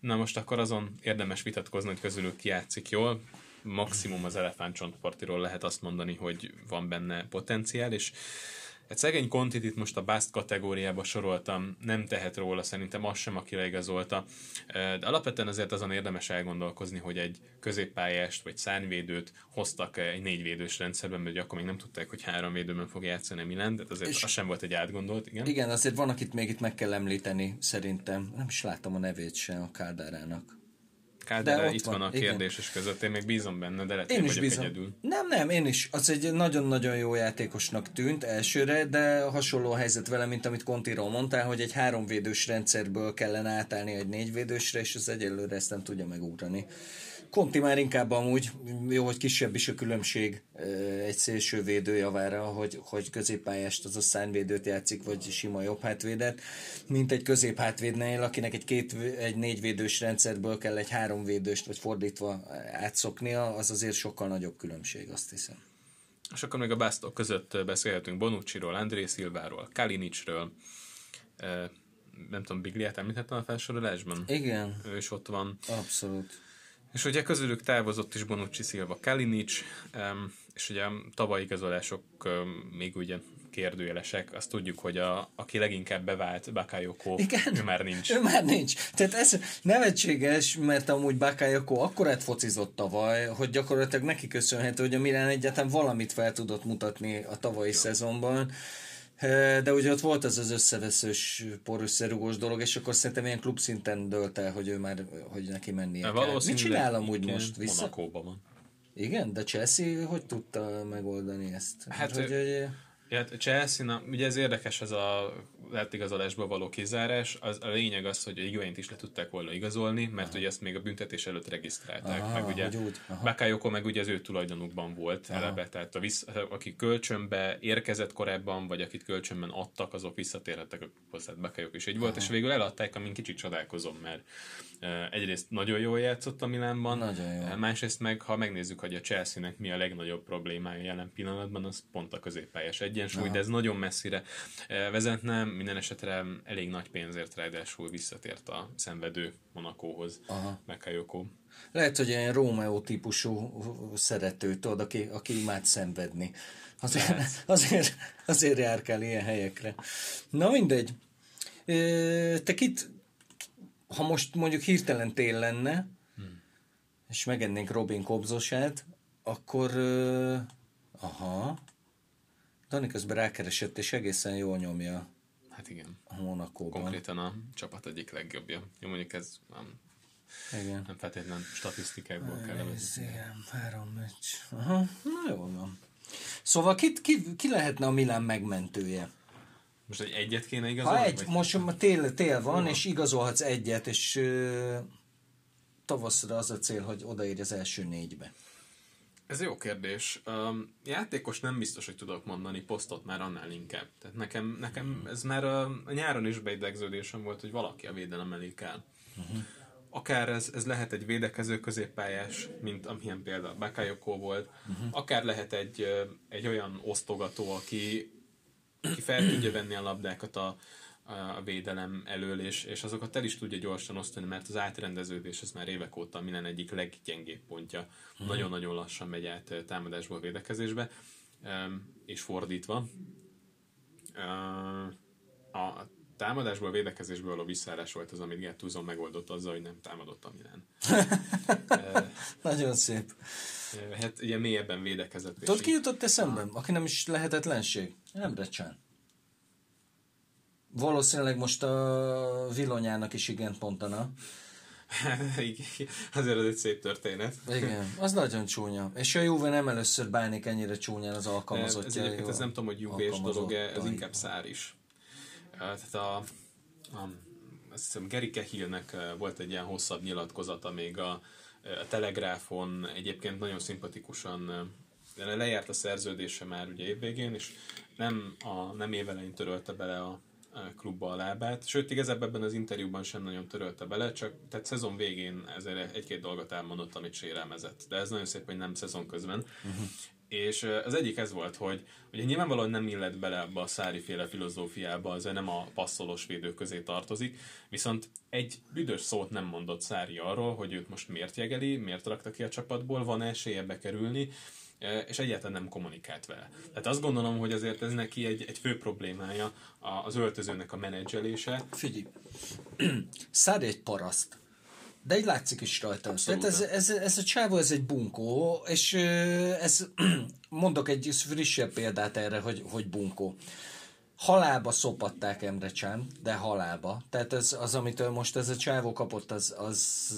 Na most akkor azon érdemes vitatkozni, hogy közülük ki játszik jól. Maximum az elefántcsontpartiról lehet azt mondani, hogy van benne potenciál, és egy szegény Kontitit most a Bast kategóriába soroltam, nem tehet róla, szerintem az sem, aki leigazolta. De alapvetően azért azon érdemes elgondolkozni, hogy egy középpályást vagy szárnyvédőt hoztak egy négyvédős rendszerben, mert akkor még nem tudták, hogy három védőben fog játszani Milan, de azért és az sem volt egy átgondolt, igen. Igen, azért van, akit még itt meg kell említeni, szerintem. Nem is láttam a nevét sem a Káldárának. Kádere itt van, van a kérdéses igen. között, én még bízom benne, de lehet, én is bízom. egyedül. Nem, nem, én is. Az egy nagyon-nagyon jó játékosnak tűnt elsőre, de hasonló a helyzet vele, mint amit Contiról mondtál, hogy egy háromvédős rendszerből kellene átállni egy négyvédősre, és az egyelőre ezt nem tudja megugrani. Conti már inkább amúgy, jó, hogy kisebb is a különbség egy szélső védő javára, hogy, hogy középpályást az a szányvédőt játszik, vagy sima jobb hátvédet, mint egy középhátvédnél, akinek egy, két, egy négyvédős rendszerből kell egy háromvédőst, vagy fordítva átszoknia, az azért sokkal nagyobb különbség, azt hiszem. És akkor még a básztok között beszélhetünk Bonucci-ról, André Szilváról, Kalinicről, nem tudom, Bigliát említettem a felsorolásban? Igen. Ő is ott van. Abszolút. És ugye közülük távozott is Bonucci Silva Kalinic, és ugye tavalyi igazolások még ugye kérdőjelesek, azt tudjuk, hogy a, aki leginkább bevált Bakayoko, Igen, ő már nincs. Ő már nincs. Tehát ez nevetséges, mert amúgy Bakayoko akkorát focizott tavaly, hogy gyakorlatilag neki köszönhető, hogy a Milán egyáltalán valamit fel tudott mutatni a tavalyi Jó. szezonban de ugye ott volt ez az összeveszős, porösszerugós dolog, és akkor szerintem ilyen klubszinten dölt el, hogy ő már, hogy neki mennie kell. Mit csinál amúgy most? Vissza? Monakóban van. Igen, de Chelsea hogy tudta megoldani ezt? Hát, hogy, hogy, Ja, Chelsea, na, ugye ez érdekes ez a letigazolásból való kizárás. Az, a lényeg az, hogy a Higuaint is le tudták volna igazolni, mert aha. ugye ezt még a büntetés előtt regisztrálták. Aha, meg ugye Bakayoko meg ugye az ő tulajdonukban volt aha. eleve, tehát a visz, aki kölcsönbe érkezett korábban, vagy akit kölcsönben adtak, azok visszatérhettek hozzá Bakayoko is így volt, aha. és végül eladták, amin kicsit csodálkozom, mert Egyrészt nagyon jól játszott a Milánban, nagyon jó. másrészt meg, ha megnézzük, hogy a Chelsea-nek mi a legnagyobb problémája jelen pillanatban, az pont a középpályás egyensúly, Aha. de ez nagyon messzire vezetne, minden esetre elég nagy pénzért ráadásul visszatért a szenvedő Monakóhoz, Mekajoko. Lehet, hogy ilyen Rómeó típusú szerető, tudod, aki, aki imád szenvedni. Azért, azért, azért járkál ilyen helyekre. Na mindegy. Te kit, ha most mondjuk hirtelen tél lenne, hmm. és megennénk Robin kobzosát, akkor aha, Dani közben rákeresett, és egészen jól nyomja. Hát igen. A Monakóban. Konkrétan a csapat egyik legjobbja. Jó, mondjuk ez nem, igen. nem feltétlenül statisztikákból kell levezetni. Igen, három meccs. Aha, na jó van. Szóval ki, ki, ki lehetne a Milán megmentője? Most egy egyet kéne igazolni? Ha egy, most tél, tél van, és igazolhatsz egyet, és uh, tavaszra az a cél, hogy odaérj az első négybe. Ez jó kérdés. Um, játékos nem biztos, hogy tudok mondani, posztot már annál inkább. Tehát nekem, nekem ez már a, a nyáron is beidegződésem volt, hogy valaki a védelem elé kell. Uh-huh. Akár ez, ez lehet egy védekező középpályás, mint amilyen például Bakayoko volt, uh-huh. akár lehet egy, egy olyan osztogató, aki aki fel tudja venni a labdákat a, a védelem elől, és, és azokat el is tudja gyorsan osztani, mert az átrendeződés ez már évek óta minden egyik leggyengébb pontja. Mm. Nagyon-nagyon lassan megy át támadásból védekezésbe, és fordítva. A támadásból védekezésből való visszárás volt az, amit Gattuso megoldott azzal, hogy nem támadott a Milán. Nagyon szép. Hát ugye mélyebben védekezett. Tudod, ki jutott eszembe? Aki nem is lehetetlenség? Emre Csán. Valószínűleg most a Vilonyának is igent mondana. Azért az egy szép történet. Igen, az nagyon csúnya. És a Juve nem először bánik ennyire csúnyán az alkalmazottja. Ez, ez, ez nem tudom, hogy Juve dolog ez inkább szár is. Tehát a, a azt hiszem Gary Cahillnek volt egy ilyen hosszabb nyilatkozata még a, a Telegráfon, egyébként nagyon szimpatikusan lejárt a szerződése már ugye évvégén, és nem, a, nem évelején törölte bele a klubba a lábát, sőt igazából ebben az interjúban sem nagyon törölte bele, csak tehát szezon végén ezért egy-két dolgot elmondott, amit sérelmezett. De ez nagyon szép, hogy nem szezon közben. Uh-huh. És az egyik ez volt, hogy ugye nyilvánvalóan nem illet bele ebbe a szári féle filozófiába, az nem a passzolós védő közé tartozik, viszont egy büdös szót nem mondott Szári arról, hogy őt most miért jegeli, miért rakta ki a csapatból, van esélye bekerülni, és egyáltalán nem kommunikált vele. Tehát azt gondolom, hogy azért ez neki egy, egy fő problémája az öltözőnek a menedzselése. Figyelj, Szári egy paraszt. De így látszik is rajta. Tehát ez, ez, ez a csávó, ez egy bunkó, és ez, mondok egy frissebb példát erre, hogy, hogy bunkó. Halába szopatták Emre Csán, de halába. Tehát ez, az, amit most ez a csávó kapott, az, az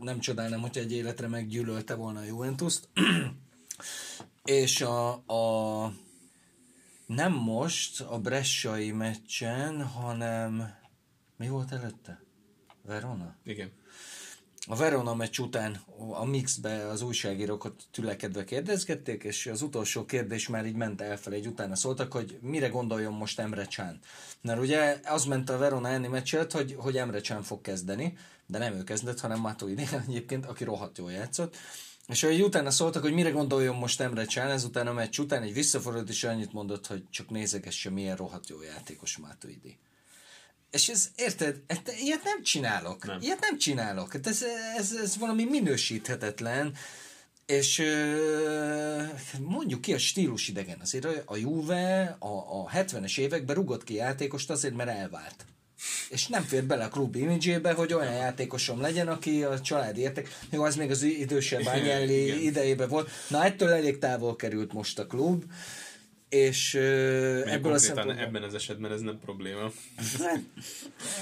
nem csodálnám, hogy egy életre meggyűlölte volna a Juventus-t. és a, a nem most a Bressai meccsen, hanem mi volt előtte? Verona? Igen a Verona meccs után a mixbe az újságírókat tülekedve kérdezgették, és az utolsó kérdés már így ment elfelé, egy utána szóltak, hogy mire gondoljon most Emre Csán. Mert ugye az ment a Verona elleni meccset, hogy, hogy Emre Csán fog kezdeni, de nem ő kezdett, hanem Matuidi egyébként, aki rohadt jól játszott. És hogy utána szóltak, hogy mire gondoljon most Emre Csán, ezután a meccs után egy visszafordult, és annyit mondott, hogy csak nézegesse, milyen rohadt jó játékos Matuidi. És ez, érted, ilyet nem csinálok. Nem. Ilyet nem csinálok. Hát ez, ez, ez valami minősíthetetlen. És mondjuk ki a stílus idegen. Azért a Juve a, a 70-es években rugott ki játékost azért, mert elvált. És nem fér bele a klub imidzsébe, hogy olyan játékosom legyen, aki a család értek. Jó, az még az idősebb Ányelli idejében volt. Na, ettől elég távol került most a klub és uh, ebből a szempontból... ebben az esetben ez nem probléma.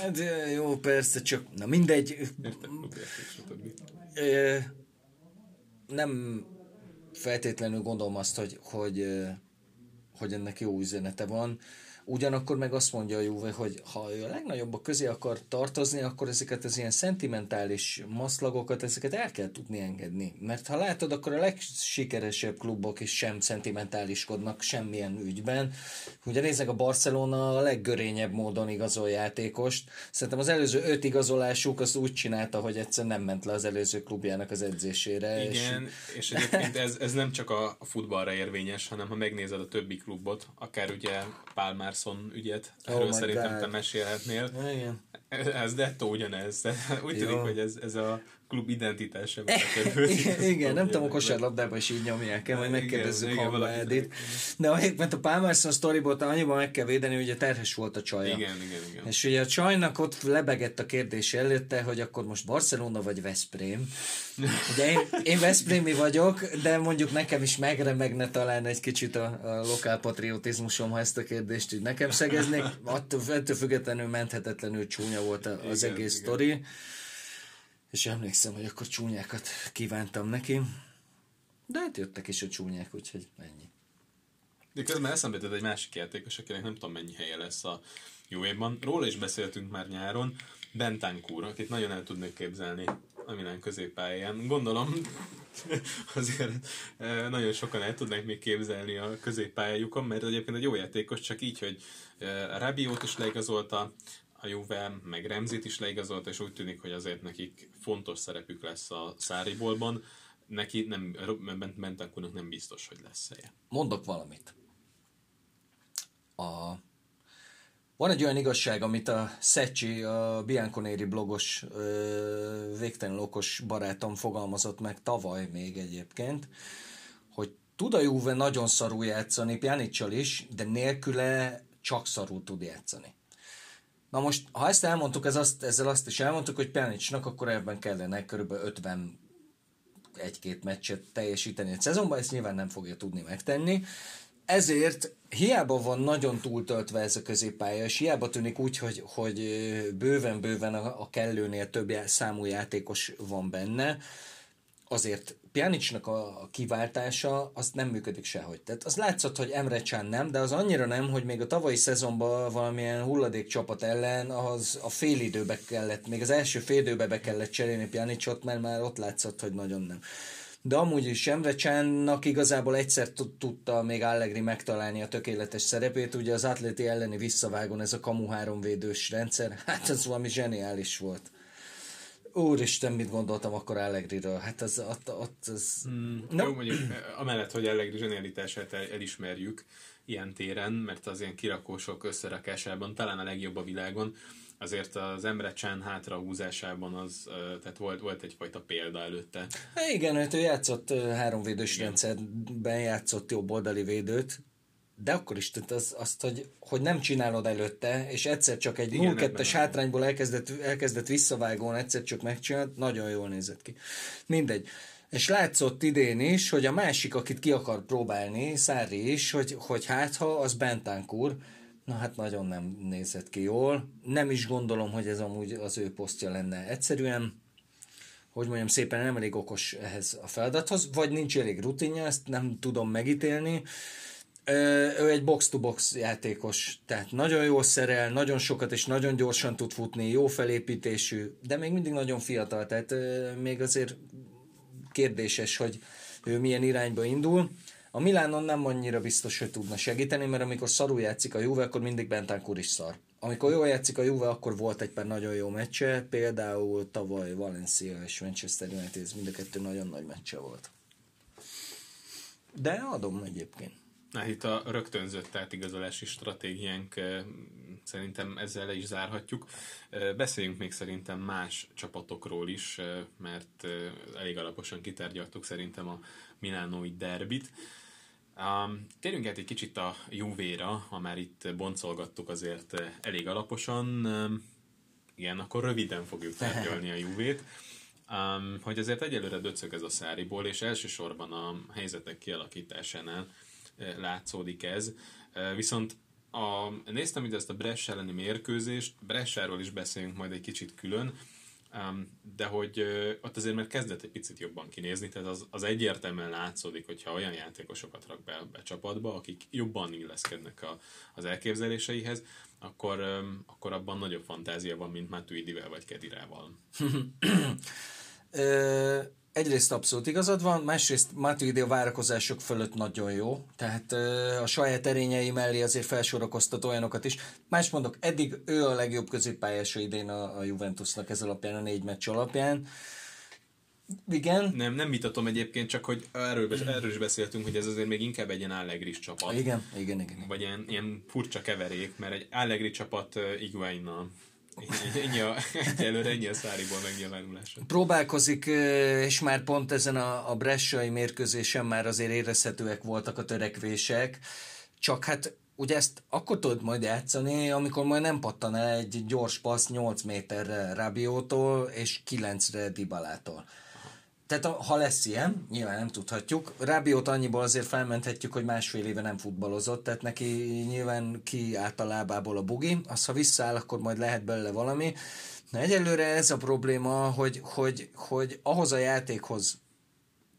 Hát, jó, persze, csak na mindegy. nem feltétlenül gondolom azt, hogy, hogy, hogy ennek jó üzenete van. Ugyanakkor meg azt mondja a Juve, hogy ha ő a legnagyobbak közé akar tartozni, akkor ezeket az ilyen szentimentális maszlagokat, ezeket el kell tudni engedni. Mert ha látod, akkor a legsikeresebb klubok is sem szentimentáliskodnak semmilyen ügyben. Ugye nézzek, a Barcelona a leggörényebb módon igazol játékost. Szerintem az előző öt igazolásuk azt úgy csinálta, hogy egyszer nem ment le az előző klubjának az edzésére. Igen, és, és egyébként ez, ez nem csak a futballra érvényes, hanem ha megnézed a többi klubot, akár ugye Pálmárszon ügyet, oh erről szerintem God. te mesélhetnél. Igen. Ez dettó ugyanez. Úgy tűnik, hogy ez, ez a klub identitása. igen, igen nem tudom, a kosárlabdában is így nyomják el, majd megkérdezzük Hamba Edit. De mert a Palmerson sztoriból annyiban meg kell védeni, hogy a terhes volt a csaja. Igen, igen, igen. És ugye a csajnak ott lebegett a kérdés előtte, hogy akkor most Barcelona vagy Veszprém. Ugye én, én Veszprémi vagyok, de mondjuk nekem is megremegne talán egy kicsit a, a lokál patriotizmusom, ha ezt a kérdést így nekem szegeznék. Attól, ettől függetlenül menthetetlenül csúnya volt az igen, egész igen. sztori és emlékszem, hogy akkor csúnyákat kívántam neki, de hát jöttek is a csúnyák, úgyhogy ennyi. De közben eszembe jutott egy másik játékos, akinek nem tudom mennyi helye lesz a jó évben. Róla is beszéltünk már nyáron, Bentancur, akit nagyon el tudnék képzelni a Milán középpályán. Gondolom, azért e, nagyon sokan el tudnánk még képzelni a középpályájukon, mert egyébként egy jó játékos, csak így, hogy e, Rabiót is leigazolta, a Juve, meg Remzit is leigazolt, és úgy tűnik, hogy azért nekik fontos szerepük lesz a Száribolban. Neki nem, Bentancurnak nem biztos, hogy lesz helye. Mondok valamit. A... Van egy olyan igazság, amit a Szecsi, a Bianconeri blogos, végtelen okos barátom fogalmazott meg tavaly még egyébként, hogy tud a Juve nagyon szarul játszani, Pjanicsal is, de nélküle csak szarul tud játszani. Na most, ha ezt elmondtuk, ez azt, ezzel azt is elmondtuk, hogy Pjanicsnak akkor ebben kellene kb. 50 egy-két meccset teljesíteni egy szezonban, ezt nyilván nem fogja tudni megtenni. Ezért hiába van nagyon túltöltve ez a középpálya, és hiába tűnik úgy, hogy, hogy bőven-bőven a, kellőnél több számú játékos van benne, azért Pjanicsnak a kiváltása az nem működik sehogy. Tehát az látszott, hogy Emre Can nem, de az annyira nem, hogy még a tavalyi szezonban valamilyen hulladék csapat ellen az a fél időbe kellett, még az első fél időbe be kellett cserélni Pjanicsot, mert már ott látszott, hogy nagyon nem. De amúgy is Emre Cannak igazából egyszer tudta még Allegri megtalálni a tökéletes szerepét, ugye az atléti elleni visszavágon ez a kamu háromvédős rendszer, hát az valami zseniális volt. Úristen, mit gondoltam akkor Allegri-ről? Hát az, ott, ott az... Mm, no. Jó, mondjuk, amellett, hogy Allegri zsenialitását el, elismerjük ilyen téren, mert az ilyen kirakósok összerakásában talán a legjobb a világon, azért az Emre Csán hátrahúzásában az, tehát volt, volt egyfajta példa előtte. Há, igen, ő játszott háromvédős rendszerben, játszott jobb oldali védőt, de akkor is tehát az, azt, hogy, hogy nem csinálod előtte, és egyszer csak egy 0-2-es hátrányból elkezdett, elkezdett visszavágón, egyszer csak megcsinált, nagyon jól nézett ki. Mindegy. És látszott idén is, hogy a másik, akit ki akar próbálni, Szári is, hogy, hogy hát ha az Bentánkur, na hát nagyon nem nézett ki jól. Nem is gondolom, hogy ez amúgy az ő posztja lenne. Egyszerűen, hogy mondjam szépen, nem elég okos ehhez a feladathoz, vagy nincs elég rutinja, ezt nem tudom megítélni ő egy box-to-box játékos, tehát nagyon jól szerel, nagyon sokat és nagyon gyorsan tud futni, jó felépítésű, de még mindig nagyon fiatal, tehát még azért kérdéses, hogy ő milyen irányba indul. A Milánon nem annyira biztos, hogy tudna segíteni, mert amikor szarul játszik a Juve, akkor mindig Bentancur is szar. Amikor jól játszik a Juve, akkor volt egy pár nagyon jó meccse, például tavaly Valencia és Manchester United, mind a kettő nagyon nagy meccse volt. De adom egyébként. Na, itt a rögtönzött átigazolási stratégiánk szerintem ezzel le is zárhatjuk. Beszéljünk még szerintem más csapatokról is, mert elég alaposan kitárgyaltuk szerintem a Milánói derbit. Térjünk át egy kicsit a Juvéra, ha már itt boncolgattuk azért elég alaposan. Igen, akkor röviden fogjuk tárgyalni a Juvét. Hogy azért egyelőre döcög ez a száriból, és elsősorban a helyzetek kialakításánál látszódik ez. Viszont a, néztem ide ezt a Bress elleni mérkőzést, Bressáról is beszélünk majd egy kicsit külön. de hogy ott azért mert kezdett egy picit jobban kinézni, tehát az, az egyértelműen látszódik, hogyha olyan játékosokat rak be, be csapatba, akik jobban illeszkednek a, az elképzeléseihez, akkor, akkor abban nagyobb fantázia van, mint Matuidivel vagy Kedirával. Egyrészt abszolút igazad van, másrészt Matuidi a várakozások fölött nagyon jó, tehát a saját erényei mellé azért felsorakoztat olyanokat is. Más mondok, eddig ő a legjobb középpályása idén a, a Juventusnak ez alapján, a négy meccs alapján. Igen. Nem, nem vitatom egyébként, csak hogy erről, erről is beszéltünk, hogy ez azért még inkább egy ilyen Allegri csapat. Igen, igen, igen. Vagy ilyen, ilyen furcsa keverék, mert egy Allegri csapat Iguainnal Ennyi a, előre ennyi a Száriból megnyilvánulása. Próbálkozik, és már pont ezen a, a Bressai mérkőzésen már azért érezhetőek voltak a törekvések, csak hát ugye ezt akkor tudod majd játszani, amikor majd nem pattan el egy gyors passz 8 méterre Rabiótól és 9-re Dibalától tehát ha lesz ilyen, nyilván nem tudhatjuk. Rábiót annyiból azért felmenthetjük, hogy másfél éve nem futballozott, tehát neki nyilván ki állt a lábából a bugi, az ha visszaáll, akkor majd lehet belőle valami. Na egyelőre ez a probléma, hogy, hogy, hogy ahhoz a játékhoz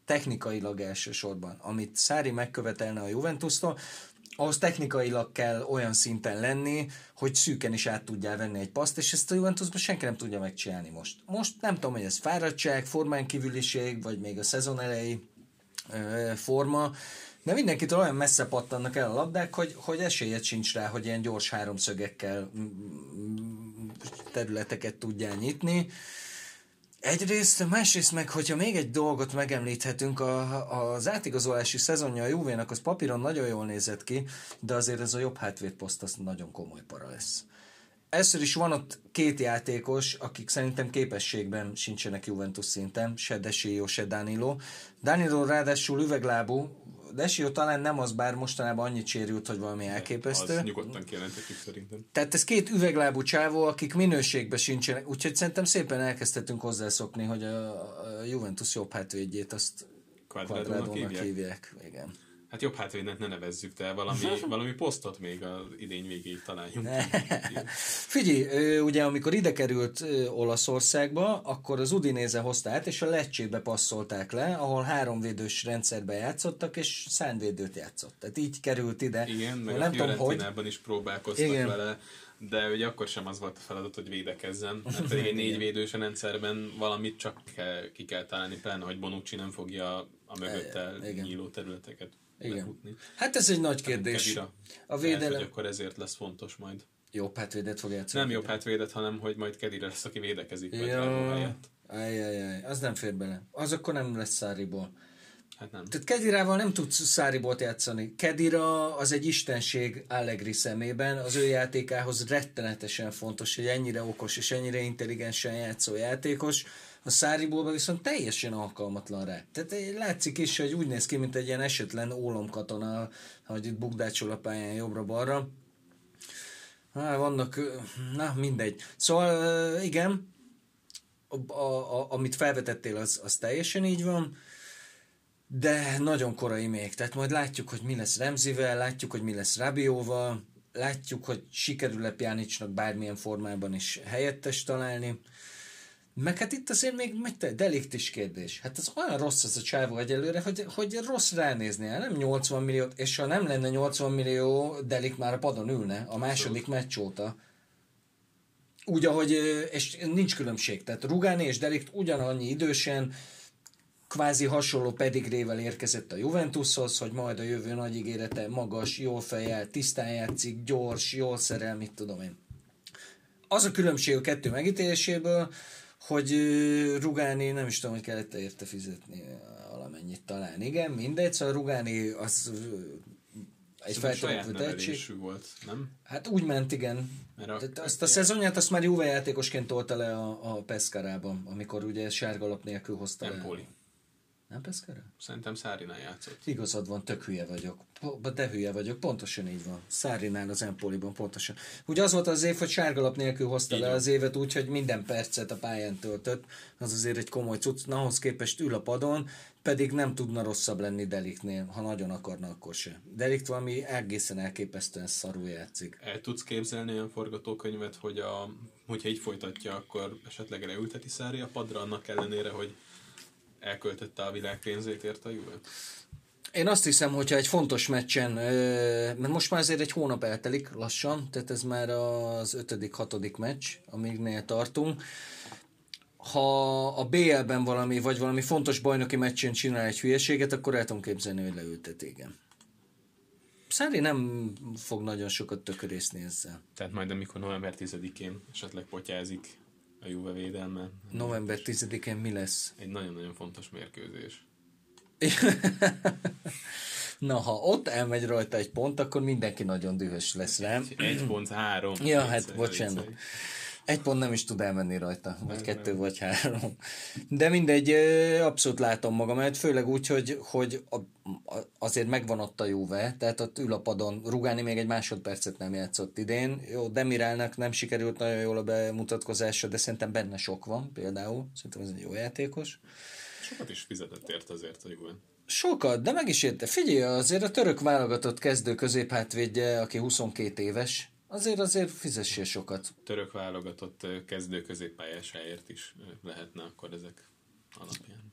technikailag elsősorban, amit Szári megkövetelne a Juventus-tól, ahhoz technikailag kell olyan szinten lenni, hogy szűken is át tudjál venni egy paszt, és ezt a Juventusban senki nem tudja megcsinálni most. Most nem tudom, hogy ez fáradtság, formán kívüliség, vagy még a szezon elejé forma, de mindenkitől olyan messze pattannak el a labdák, hogy, hogy esélyed sincs rá, hogy ilyen gyors háromszögekkel területeket tudjál nyitni. Egyrészt, másrészt meg, hogyha még egy dolgot megemlíthetünk, a, az átigazolási szezonja a Juvénak az papíron nagyon jól nézett ki, de azért ez a jobb hátvédposzt az nagyon komoly para lesz. Először is van ott két játékos, akik szerintem képességben sincsenek Juventus szinten, se Desio, se Danilo. Danilo ráadásul üveglábú, Desio talán nem az, bár mostanában annyit sérült, hogy valami elképesztő. Az nyugodtan kijelenthetjük szerintem. Tehát ez két üveglábú csávó, akik minőségben sincsenek, úgyhogy szerintem szépen elkezdhetünk hozzászokni, hogy a Juventus jobb hátvédjét azt Quadradónak hívják. Igen. Hát jobb hátvédnek ne nevezzük, de valami, valami posztot még az idény végéig találjunk. Figyelj, ugye amikor ide került Olaszországba, akkor az Udinéze hozta át, és a Lecsébe passzolták le, ahol háromvédős rendszerbe játszottak, és szánvédőt játszott. Tehát így került ide. Igen, meg nem a tudom, hogy... is próbálkoztak Igen. vele de ugye akkor sem az volt a feladat, hogy védekezzen, mert pedig egy négyvédős rendszerben valamit csak ki kell találni, pláne, hogy Bonucci nem fogja a mögötte nyíló területeket igen. Lefutni. Hát ez egy nagy kérdés. A védelem... Lehet, hogy akkor ezért lesz fontos majd. Jobb hátvédet fog játszani. Nem jobb hátvédet, hanem hogy majd Kedire lesz, aki védekezik. Ja. Ajjajjaj, az nem fér bele. Az akkor nem lesz Száriból. Hát nem. Tehát Kedirával nem tudsz Száriból játszani. Kedira az egy istenség Allegri szemében, az ő játékához rettenetesen fontos, hogy ennyire okos és ennyire intelligensen játszó játékos a Száriból viszont teljesen alkalmatlan rá. Tehát látszik is, hogy úgy néz ki, mint egy ilyen esetlen ólomkatona, hogy itt bukdácsol a pályán jobbra-balra. Há, vannak, na mindegy. Szóval igen, a, a, a, amit felvetettél, az, az teljesen így van, de nagyon korai még. Tehát majd látjuk, hogy mi lesz Remzivel, látjuk, hogy mi lesz Rabióval, látjuk, hogy sikerül-e Pjanicsnak bármilyen formában is helyettes találni. Meg hát itt azért még megy te, delikt is kérdés. Hát az olyan rossz az a csávó egyelőre, hogy, hogy rossz ránézni. Nem 80 millió, és ha nem lenne 80 millió, delik már a padon ülne a második meccs óta. Úgy, ahogy, és nincs különbség. Tehát Rugáni és Delikt ugyanannyi idősen, kvázi hasonló pedigrével érkezett a Juventushoz, hogy majd a jövő nagy ígérete magas, jól fejel, tisztán játszik, gyors, jól szerel, mit tudom én. Az a különbség a kettő megítéléséből, hogy Rugáni, nem is tudom, hogy kellett érte fizetni valamennyit talán. Igen, mindegy, szóval Rugáni az egy feltörekvő tehetség. volt, nem? Hát úgy ment, igen. Mert a, Tehát azt a szezonját azt már Juve játékosként tolta le a, a Pescarában, amikor ugye sárga lap nélkül hozta Empoli. le. Nem Pescara? Szerintem Szárinál játszott. Igazad van, tök hülye vagyok. De hülye vagyok, pontosan így van. Szárinál az Empoliban, pontosan. Ugye az volt az év, hogy sárgalap nélkül hozta így le az évet úgy, hogy minden percet a pályán töltött. Az azért egy komoly cucc. Na, ahhoz képest ül a padon, pedig nem tudna rosszabb lenni Deliknél, ha nagyon akarna, akkor se. Delikt valami egészen elképesztően szarul játszik. El tudsz képzelni olyan forgatókönyvet, hogy a hogyha így folytatja, akkor esetleg leülteti Szári a padra annak ellenére, hogy elköltötte a világ pénzét érte a Juve? Én azt hiszem, hogyha egy fontos meccsen, mert most már azért egy hónap eltelik lassan, tehát ez már az ötödik, hatodik meccs, amígnél tartunk. Ha a BL-ben valami, vagy valami fontos bajnoki meccsen csinál egy hülyeséget, akkor el tudom képzelni, hogy leültet, igen. Szári nem fog nagyon sokat tökörészni ezzel. Tehát majd amikor november 10-én esetleg potyázik a Juve védelme. November 10-én mi lesz? Egy nagyon-nagyon fontos mérkőzés. Na, ha ott elmegy rajta egy pont, akkor mindenki nagyon dühös lesz, nem? Egy pont három. Ja, hát bocsánat. Egy pont nem is tud elmenni rajta, vagy nem, kettő, nem. vagy három. De mindegy, abszolút látom magam, mert főleg úgy, hogy, hogy a, a, azért megvan ott a Juve, tehát ott ül a padon, Rugáni még egy másodpercet nem játszott idén. Jó, Demirálnak nem sikerült nagyon jól a bemutatkozása, de szerintem benne sok van például. Szerintem ez egy jó játékos. Sokat is fizetett ért azért a Juve. Sokat, de meg is érte. Figyelj, azért a török válogatott kezdő középhátvédje, aki 22 éves, azért azért fizessél sokat. Török válogatott kezdő középpályásáért is lehetne akkor ezek alapján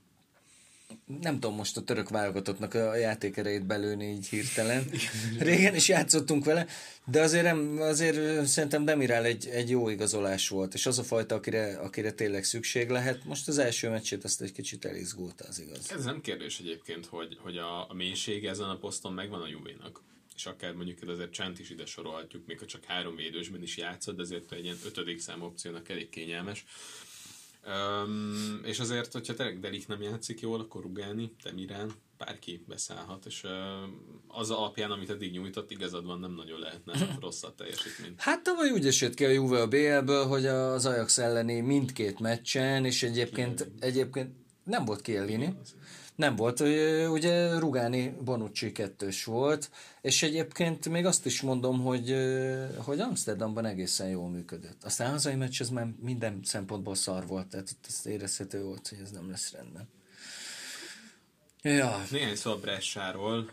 nem tudom most a török válogatottnak a játékereit belőni így hirtelen. Régen is játszottunk vele, de azért, nem, azért szerintem Demirál egy, egy jó igazolás volt, és az a fajta, akire, akire tényleg szükség lehet. Most az első meccsét azt egy kicsit elizgulta, az igaz. Ez nem kérdés egyébként, hogy, hogy a, a mélysége ezen a poszton megvan a Juvénak és akár mondjuk azért Csant is ide sorolhatjuk, még ha csak három védősben is játszott, de azért egy ilyen ötödik szám opciónak elég kényelmes. Um, és azért, hogyha tényleg Delik nem játszik jól, akkor Rugáni, Temirán, bárki beszállhat, és uh, az alapján, amit eddig nyújtott, igazad van, nem nagyon lehetne rosszat teljesítmény. Hát tavaly úgy esett ki a Juve a BL-ből, hogy az Ajax elleni mindkét meccsen, és egyébként, egyébként nem volt Kielini. Nem volt, ugye Rugáni Bonucci kettős volt, és egyébként még azt is mondom, hogy, hogy Amsterdamban egészen jól működött. Aztán a hazai meccs az már minden szempontból szar volt, tehát ott ezt érezhető volt, hogy ez nem lesz rendben. Ja. Néhány szó a Bressáról.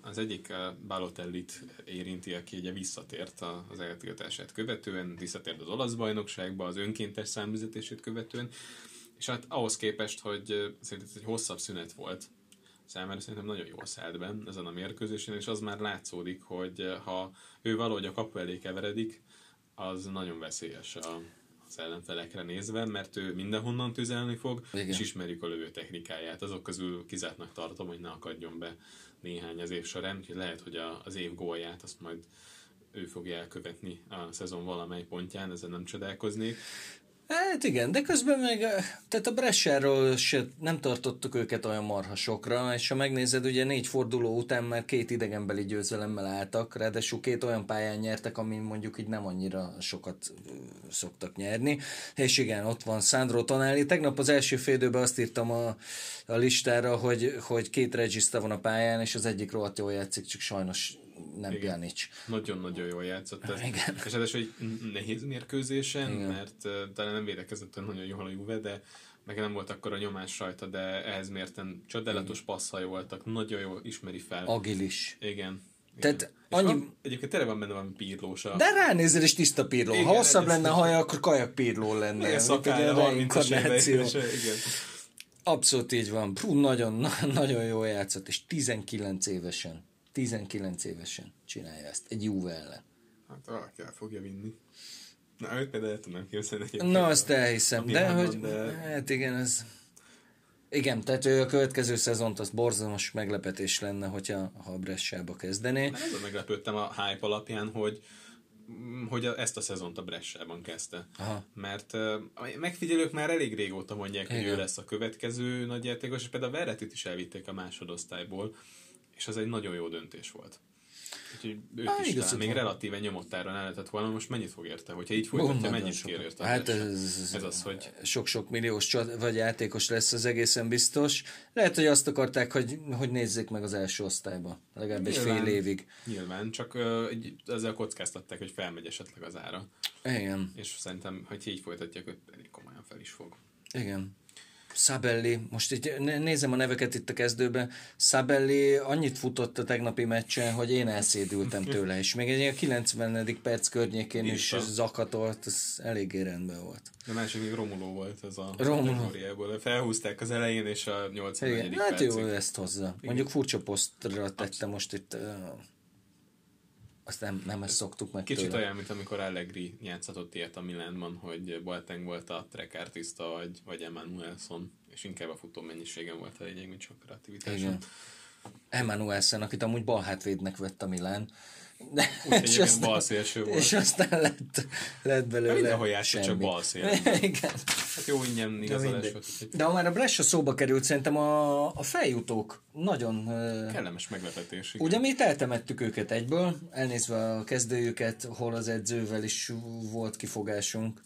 Az egyik Balotellit érinti, aki ugye visszatért az eltiltását követően, visszatért az olasz bajnokságba, az önkéntes számüzetését követően, és hát ahhoz képest, hogy szerintem egy hosszabb szünet volt, számára szerintem nagyon jól szállt be ezen a mérkőzésen, és az már látszódik, hogy ha ő valahogy a kapu elé keveredik, az nagyon veszélyes a, az ellenfelekre nézve, mert ő mindenhonnan tüzelni fog, Igen. és ismerjük a lövő technikáját. Azok közül kizártnak tartom, hogy ne akadjon be néhány az év során, úgyhogy lehet, hogy a, az év gólját azt majd ő fogja elkövetni a szezon valamely pontján, ezen nem csodálkoznék. Hát igen, de közben meg, tehát a Bressáról se nem tartottuk őket olyan marhasokra, és ha megnézed, ugye négy forduló után már két idegenbeli győzelemmel álltak, ráadásul két olyan pályán nyertek, amin mondjuk így nem annyira sokat szoktak nyerni. És igen, ott van Sandro Tonali. Tegnap az első félidőben azt írtam a, a listára, hogy, hogy két regiszta van a pályán, és az egyik rohadt jól játszik, csak sajnos nem Igen. Pjanic. Nagyon-nagyon jól játszott. Ez. Igen. És ez egy nehéz mérkőzésen, Igen. mert uh, talán nem védekezett nagyon jól a Juve, de meg nem volt akkor a nyomás rajta, de ehhez mérten csodálatos passzai voltak, nagyon jól ismeri fel. Agilis. Igen. Tehát annyi... Van, egyébként tényleg van benne valami pírlósa. De ránézel, és tiszta pírló. Igen, ha hosszabb lenne a haja, akkor kajak pírló lenne. Igen, szakája, 30 igen. Abszolút így van. Puh, nagyon, nagyon jól játszott, és 19 évesen. 19 évesen csinálja ezt, egy Juve ellen. Hát valaki el fogja vinni. Na, őt például el tudnám képzelni. Na, azt elhiszem, de hogy, de... hát igen, ez... Igen, tehát ő a következő szezont az borzalmas meglepetés lenne, hogyha ha a Bressába kezdené. Mert azon meglepődtem a hype alapján, hogy hogy ezt a szezont a Bressában kezdte. Aha. Mert uh, megfigyelők már elég régóta mondják, Igen. hogy ő lesz a következő nagy játékos, és például a Verretit is elvitték a másodosztályból és az egy nagyon jó döntés volt. Úgyhogy ők Há, is talán, még relatíve nyomottára ne lehetett volna, most mennyit fog érte? Hogyha így folytatja, mennyit kér érte? Hát ez, ez, az, hogy... Sok-sok milliós csat, vagy játékos lesz az egészen biztos. Lehet, hogy azt akarták, hogy, hogy nézzék meg az első osztályba. Legalább egy fél évig. Nyilván, csak uh, ezzel kockáztatták, hogy felmegy esetleg az ára. Igen. És szerintem, hogy így folytatják, hogy elég komolyan fel is fog. Igen. Szabelli, most így nézem a neveket itt a kezdőben, Szabelli annyit futott a tegnapi meccsen, hogy én elszédültem tőle, és még egy 90. perc környékén Írta. is zakatolt, ez eléggé rendben volt. A másik még Romuló volt ez a Romuló. Felhúzták az elején, és a 84. Igen, hát percig. jó, ezt hozza. Igen. Mondjuk furcsa posztra tette most itt azt nem, nem ezt szoktuk meg Kicsit tőle. olyan, mint amikor Allegri játszatott ilyet a Milánban, hogy Boateng volt a track artista, vagy, vagy Emanuelson, és inkább a futó mennyiségen volt a lényeg, mint sok kreativitás. Igen. Emanuelson, akit amúgy bal hátvédnek vett a Milán, de, és aztán, bal szélső volt. És aztán lett, lett belőle Mindenhol játszott, csak bal szél. Igen. Hát jó ingyen igazolás volt. De ha már a Brescia szóba került, szerintem a, a feljutók nagyon... Kellemes meglepetés. Igen. Ugye mi eltemettük őket egyből, elnézve a kezdőjüket, hol az edzővel is volt kifogásunk.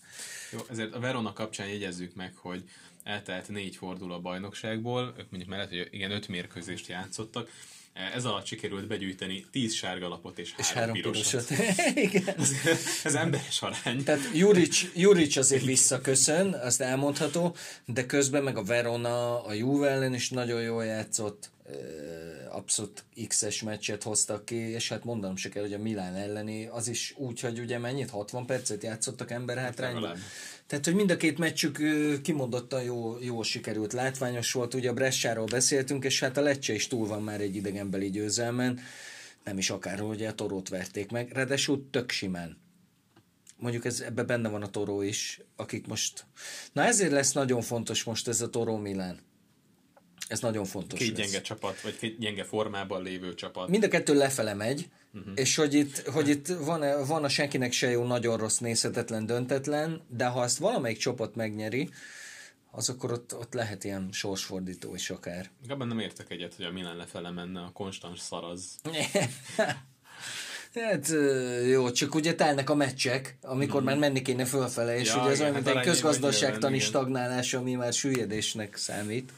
Jó, ezért a Verona kapcsán jegyezzük meg, hogy eltelt négy fordul a bajnokságból, ők mondjuk mellett, hogy igen, öt mérkőzést játszottak, ez alatt sikerült begyűjteni 10 sárga lapot és, és három, három pirosat. Igen. Ez, ez emberes arány. Tehát Juric, Juric azért visszaköszön, azt elmondható, de közben meg a Verona a Juve ellen is nagyon jól játszott abszolút X-es meccset hoztak ki, és hát mondanom se kell, hogy a Milán elleni, az is úgy, hogy ugye mennyit, 60 percet játszottak ember hátrányban. Hát Tehát, hogy mind a két meccsük kimondottan jó, jó sikerült, látványos volt, ugye a Bressáról beszéltünk, és hát a Lecce is túl van már egy idegenbeli győzelmen, nem is akárhol, ugye a Torót verték meg, ráadásul tök simán. Mondjuk ez, ebbe benne van a Toró is, akik most... Na ezért lesz nagyon fontos most ez a Toró Milán ez nagyon fontos. Két gyenge lesz. csapat, vagy két gyenge formában lévő csapat. Mind a kettő lefele megy, uh-huh. és hogy itt, hogy itt van, van a senkinek se jó, nagyon rossz, nézhetetlen, döntetlen, de ha ezt valamelyik csapat megnyeri, az akkor ott, ott lehet ilyen sorsfordító is akár. Abban nem értek egyet, hogy a Milan lefele menne, a konstans szaraz. Hát jó, csak ugye telnek a meccsek, amikor mm. már menni kéne fölfele, és ja, ugye ez olyan, mint egy közgazdaságtani stagnálás, ami már süllyedésnek számít.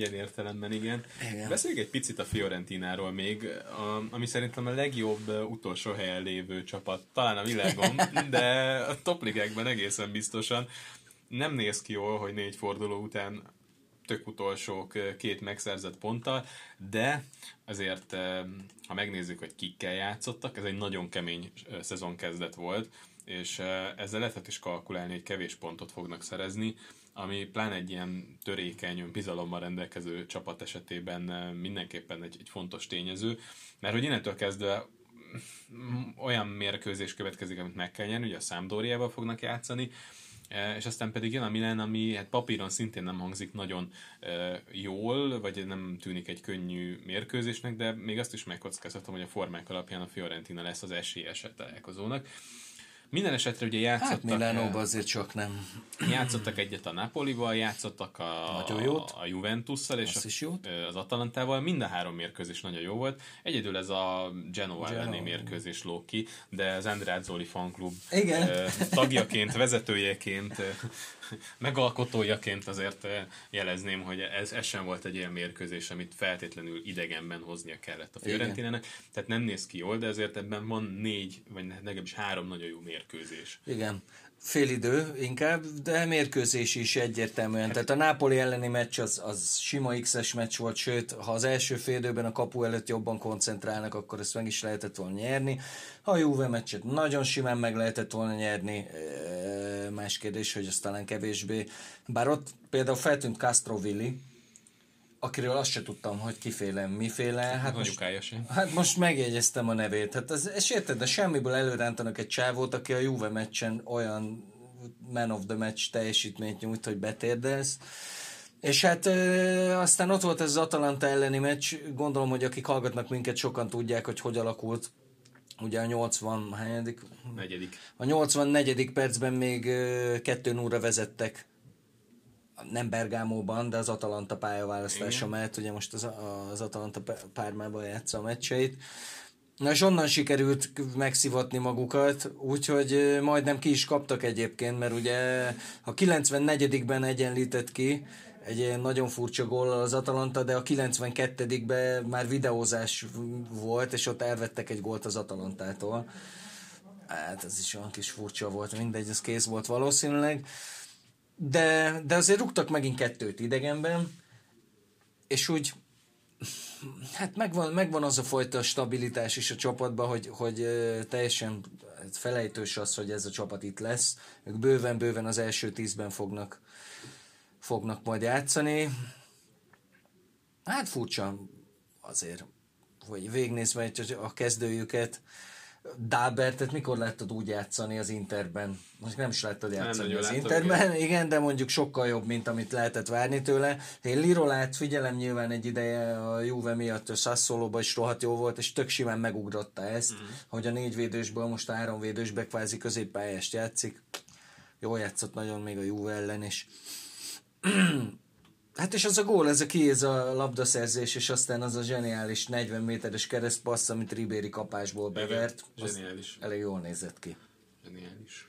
Ilyen értelemben, igen. igen. Beszéljünk egy picit a Fiorentináról még, a, ami szerintem a legjobb utolsó helyen lévő csapat, talán a világon, de a topligekben egészen biztosan. Nem néz ki jól, hogy négy forduló után tök utolsók két megszerzett ponttal, de azért, ha megnézzük, hogy kikkel játszottak, ez egy nagyon kemény szezonkezdet volt, és ezzel lehet is kalkulálni, hogy kevés pontot fognak szerezni, ami pláne egy ilyen törékeny, bizalommal rendelkező csapat esetében mindenképpen egy, egy fontos tényező, mert hogy innentől kezdve mm, olyan mérkőzés következik, amit meg kell nyerni, ugye a Számdóriával fognak játszani, és aztán pedig jön a Milan, ami hát papíron szintén nem hangzik nagyon jól, vagy nem tűnik egy könnyű mérkőzésnek, de még azt is megkockáztatom, hogy a formák alapján a Fiorentina lesz az esélyes találkozónak. Minden esetre ugye játszottak... Hát Milánóban azért csak nem. Játszottak egyet a Napolival, játszottak a, nagyon jót. a Juventusszal és az, is jót. az Atalantával. Mind a három mérkőzés nagyon jó volt. Egyedül ez a Genoa elleni mérkőzés lók ki, de az Andrázzoli fanklub Igen. tagjaként, vezetőjeként megalkotójaként azért eh, jelezném, hogy ez, ez sem volt egy olyan mérkőzés, amit feltétlenül idegenben hoznia kellett a Fiorentinának. Tehát nem néz ki jól, de azért ebben van négy, vagy legalábbis három nagyon jó mérkőzés. Igen idő inkább, de mérkőzés is egyértelműen. Tehát a Nápoli elleni meccs az, az sima X-es meccs volt, sőt, ha az első időben a kapu előtt jobban koncentrálnak, akkor ezt meg is lehetett volna nyerni. A Juve meccset nagyon simán meg lehetett volna nyerni, más kérdés, hogy az talán kevésbé. Bár ott például feltűnt Castrovilli, akiről azt se tudtam, hogy kiféle, miféle. Hát most, hát most megjegyeztem a nevét. Hát ez, ez érted, de semmiből előrántanak egy csávót, aki a Juve meccsen olyan man of the match teljesítményt nyújt, hogy betérdelsz. És hát ö, aztán ott volt ez az Atalanta elleni meccs, gondolom, hogy akik hallgatnak minket, sokan tudják, hogy hogy alakult. Ugye a 80 hányadik? Negyedik. A 84. percben még 2 0 vezettek nem Bergámóban, de az Atalanta pályaválasztása mellett, ugye most az, az Atalanta pármában játsza a meccseit. Na és onnan sikerült megszivatni magukat, úgyhogy majdnem ki is kaptak egyébként, mert ugye a 94-ben egyenlített ki, egy ilyen nagyon furcsa gól az Atalanta, de a 92-ben már videózás volt, és ott elvettek egy gólt az Atalantától. Hát ez is olyan kis furcsa volt, mindegy, ez kész volt valószínűleg. De, de azért rúgtak megint kettőt idegenben, és úgy hát megvan, megvan az a fajta stabilitás is a csapatban, hogy, hogy teljesen felejtős az, hogy ez a csapat itt lesz. Ők bőven-bőven az első tízben fognak, fognak majd játszani. Hát furcsa azért, hogy végnézve a kezdőjüket, Dábertet mikor láttad úgy játszani az Interben? Most nem is láttad játszani az Interben, igen. igen, de mondjuk sokkal jobb, mint amit lehetett várni tőle. Én Lirolát figyelem nyilván egy ideje a Juve miatt, a Sassolóban is rohadt jó volt, és tök simán megugrotta ezt, mm. hogy a négy védősből most három védősbe kvázi középpályást játszik. Jól játszott nagyon még a Juve ellen is. Hát és az a gól, ez a ki, ez a labdaszerzés, és aztán az a zseniális 40 méteres keresztpassz, amit Ribéri kapásból bevert. Igen, zseniális. Elég jól nézett ki. Zseniális.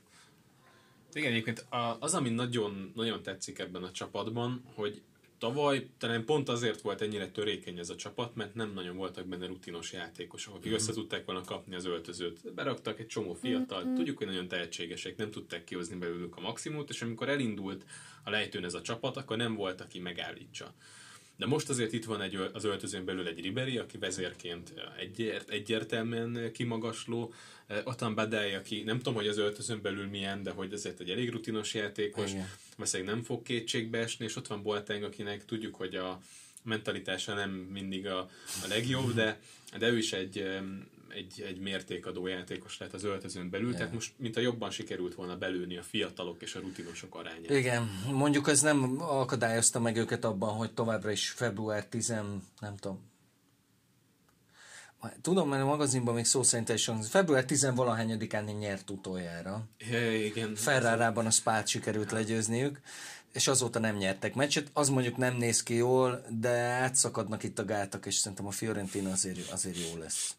Igen, egyébként az, ami nagyon, nagyon tetszik ebben a csapatban, hogy tavaly talán pont azért volt ennyire törékeny ez a csapat, mert nem nagyon voltak benne rutinos játékosok, akik mm. össze tudták volna kapni az öltözőt. Beraktak egy csomó fiatal, mm-hmm. tudjuk, hogy nagyon tehetségesek, nem tudták kihozni belőlük a maximumot, és amikor elindult a lejtőn ez a csapat, akkor nem volt, aki megállítsa. De most azért itt van egy, az öltözőn belül egy Riberi, aki vezérként egyért, egyértelműen kimagasló, Atan Badai, aki nem tudom, hogy az öltözőn belül milyen, de hogy azért egy elég rutinos játékos, valószínűleg nem fog kétségbe esni, és ott van Boateng, akinek tudjuk, hogy a mentalitása nem mindig a, a legjobb, de, de ő is egy, egy, egy mértékadó játékos lehet az öltözőn belül, yeah. tehát most mint a jobban sikerült volna belőni a fiatalok és a rutinosok arányát. Igen, mondjuk ez nem akadályozta meg őket abban, hogy továbbra is február 10, nem tudom, Tudom, mert a magazinban még szó szerint is február 10 valahányadikán nyert utoljára. Ja, igen. Ferrárában a spát sikerült legyőzniük, és azóta nem nyertek meccset. Az mondjuk nem néz ki jól, de átszakadnak itt a gátak, és szerintem a Fiorentina azért, azért jó lesz.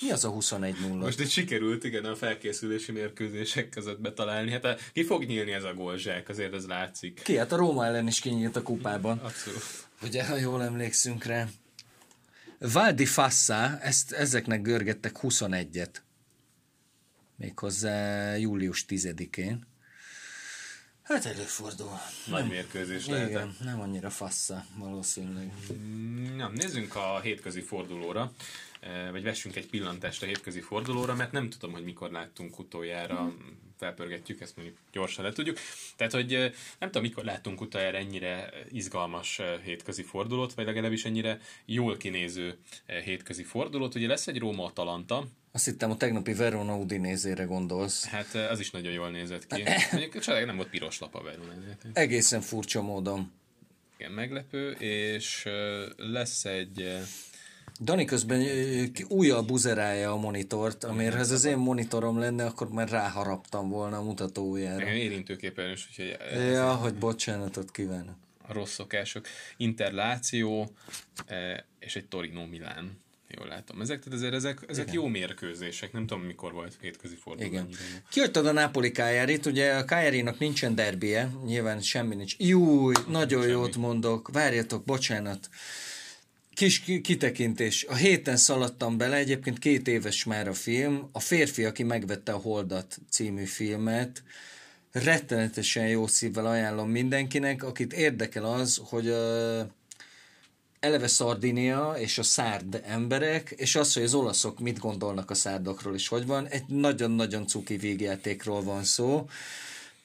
Mi az a 21-0? Most itt sikerült, igen, a felkészülési mérkőzések között betalálni. Hát a, ki fog nyílni ez a gólzsák, azért ez látszik. Ki? Hát a Róma ellen is kinyílt a kupában. Abszolút. Ugye, ha jól emlékszünk rá. Valdi Fassa, ezt, ezeknek görgettek 21-et. Méghozzá július 10-én. Hát előfordul. Nagy nem, mérkőzés lehet. Igen, nem annyira fassa, valószínűleg. Mm, nem, nézzünk a hétközi fordulóra, eh, vagy vessünk egy pillantást a hétközi fordulóra, mert nem tudom, hogy mikor láttunk utoljára mm felpörgetjük, ezt mondjuk gyorsan le tudjuk. Tehát, hogy nem tudom, mikor láttunk utoljára ennyire izgalmas hétközi fordulót, vagy legalábbis ennyire jól kinéző hétközi fordulót. Ugye lesz egy Róma-Atalanta, azt hittem a tegnapi Verona Udinézére gondolsz. Hát az is nagyon jól nézett ki. Mondjuk csak nem volt piros lap a Verona. Egészen furcsa módon. Igen, meglepő, és lesz egy Dani közben újjal buzerálja a monitort, amire ez az én monitorom lenne, akkor már ráharaptam volna a mutatójára. Igen, érintőképpen is, úgyhogy... Ja, hogy bocsánatot kívánok. A rossz szokások. Interláció és egy Torino Milán. Jól látom. Ezek, tehát ezért ezek, ezek jó mérkőzések. Nem tudom, mikor volt hétközi forduló. Igen. Kihagytad a Napoli Kájárit, ugye a Kájárinak nincsen derbie, nyilván semmi nincs. Júj, nagyon semmi. jót mondok, várjatok, bocsánat. Kis kitekintés. A héten szaladtam bele, egyébként két éves már a film. A férfi, aki megvette a Holdat című filmet, rettenetesen jó szívvel ajánlom mindenkinek, akit érdekel az, hogy a eleve Szardinia és a szárd emberek, és az, hogy az olaszok mit gondolnak a szárdokról, és hogy van. Egy nagyon-nagyon cuki végjátékról van szó.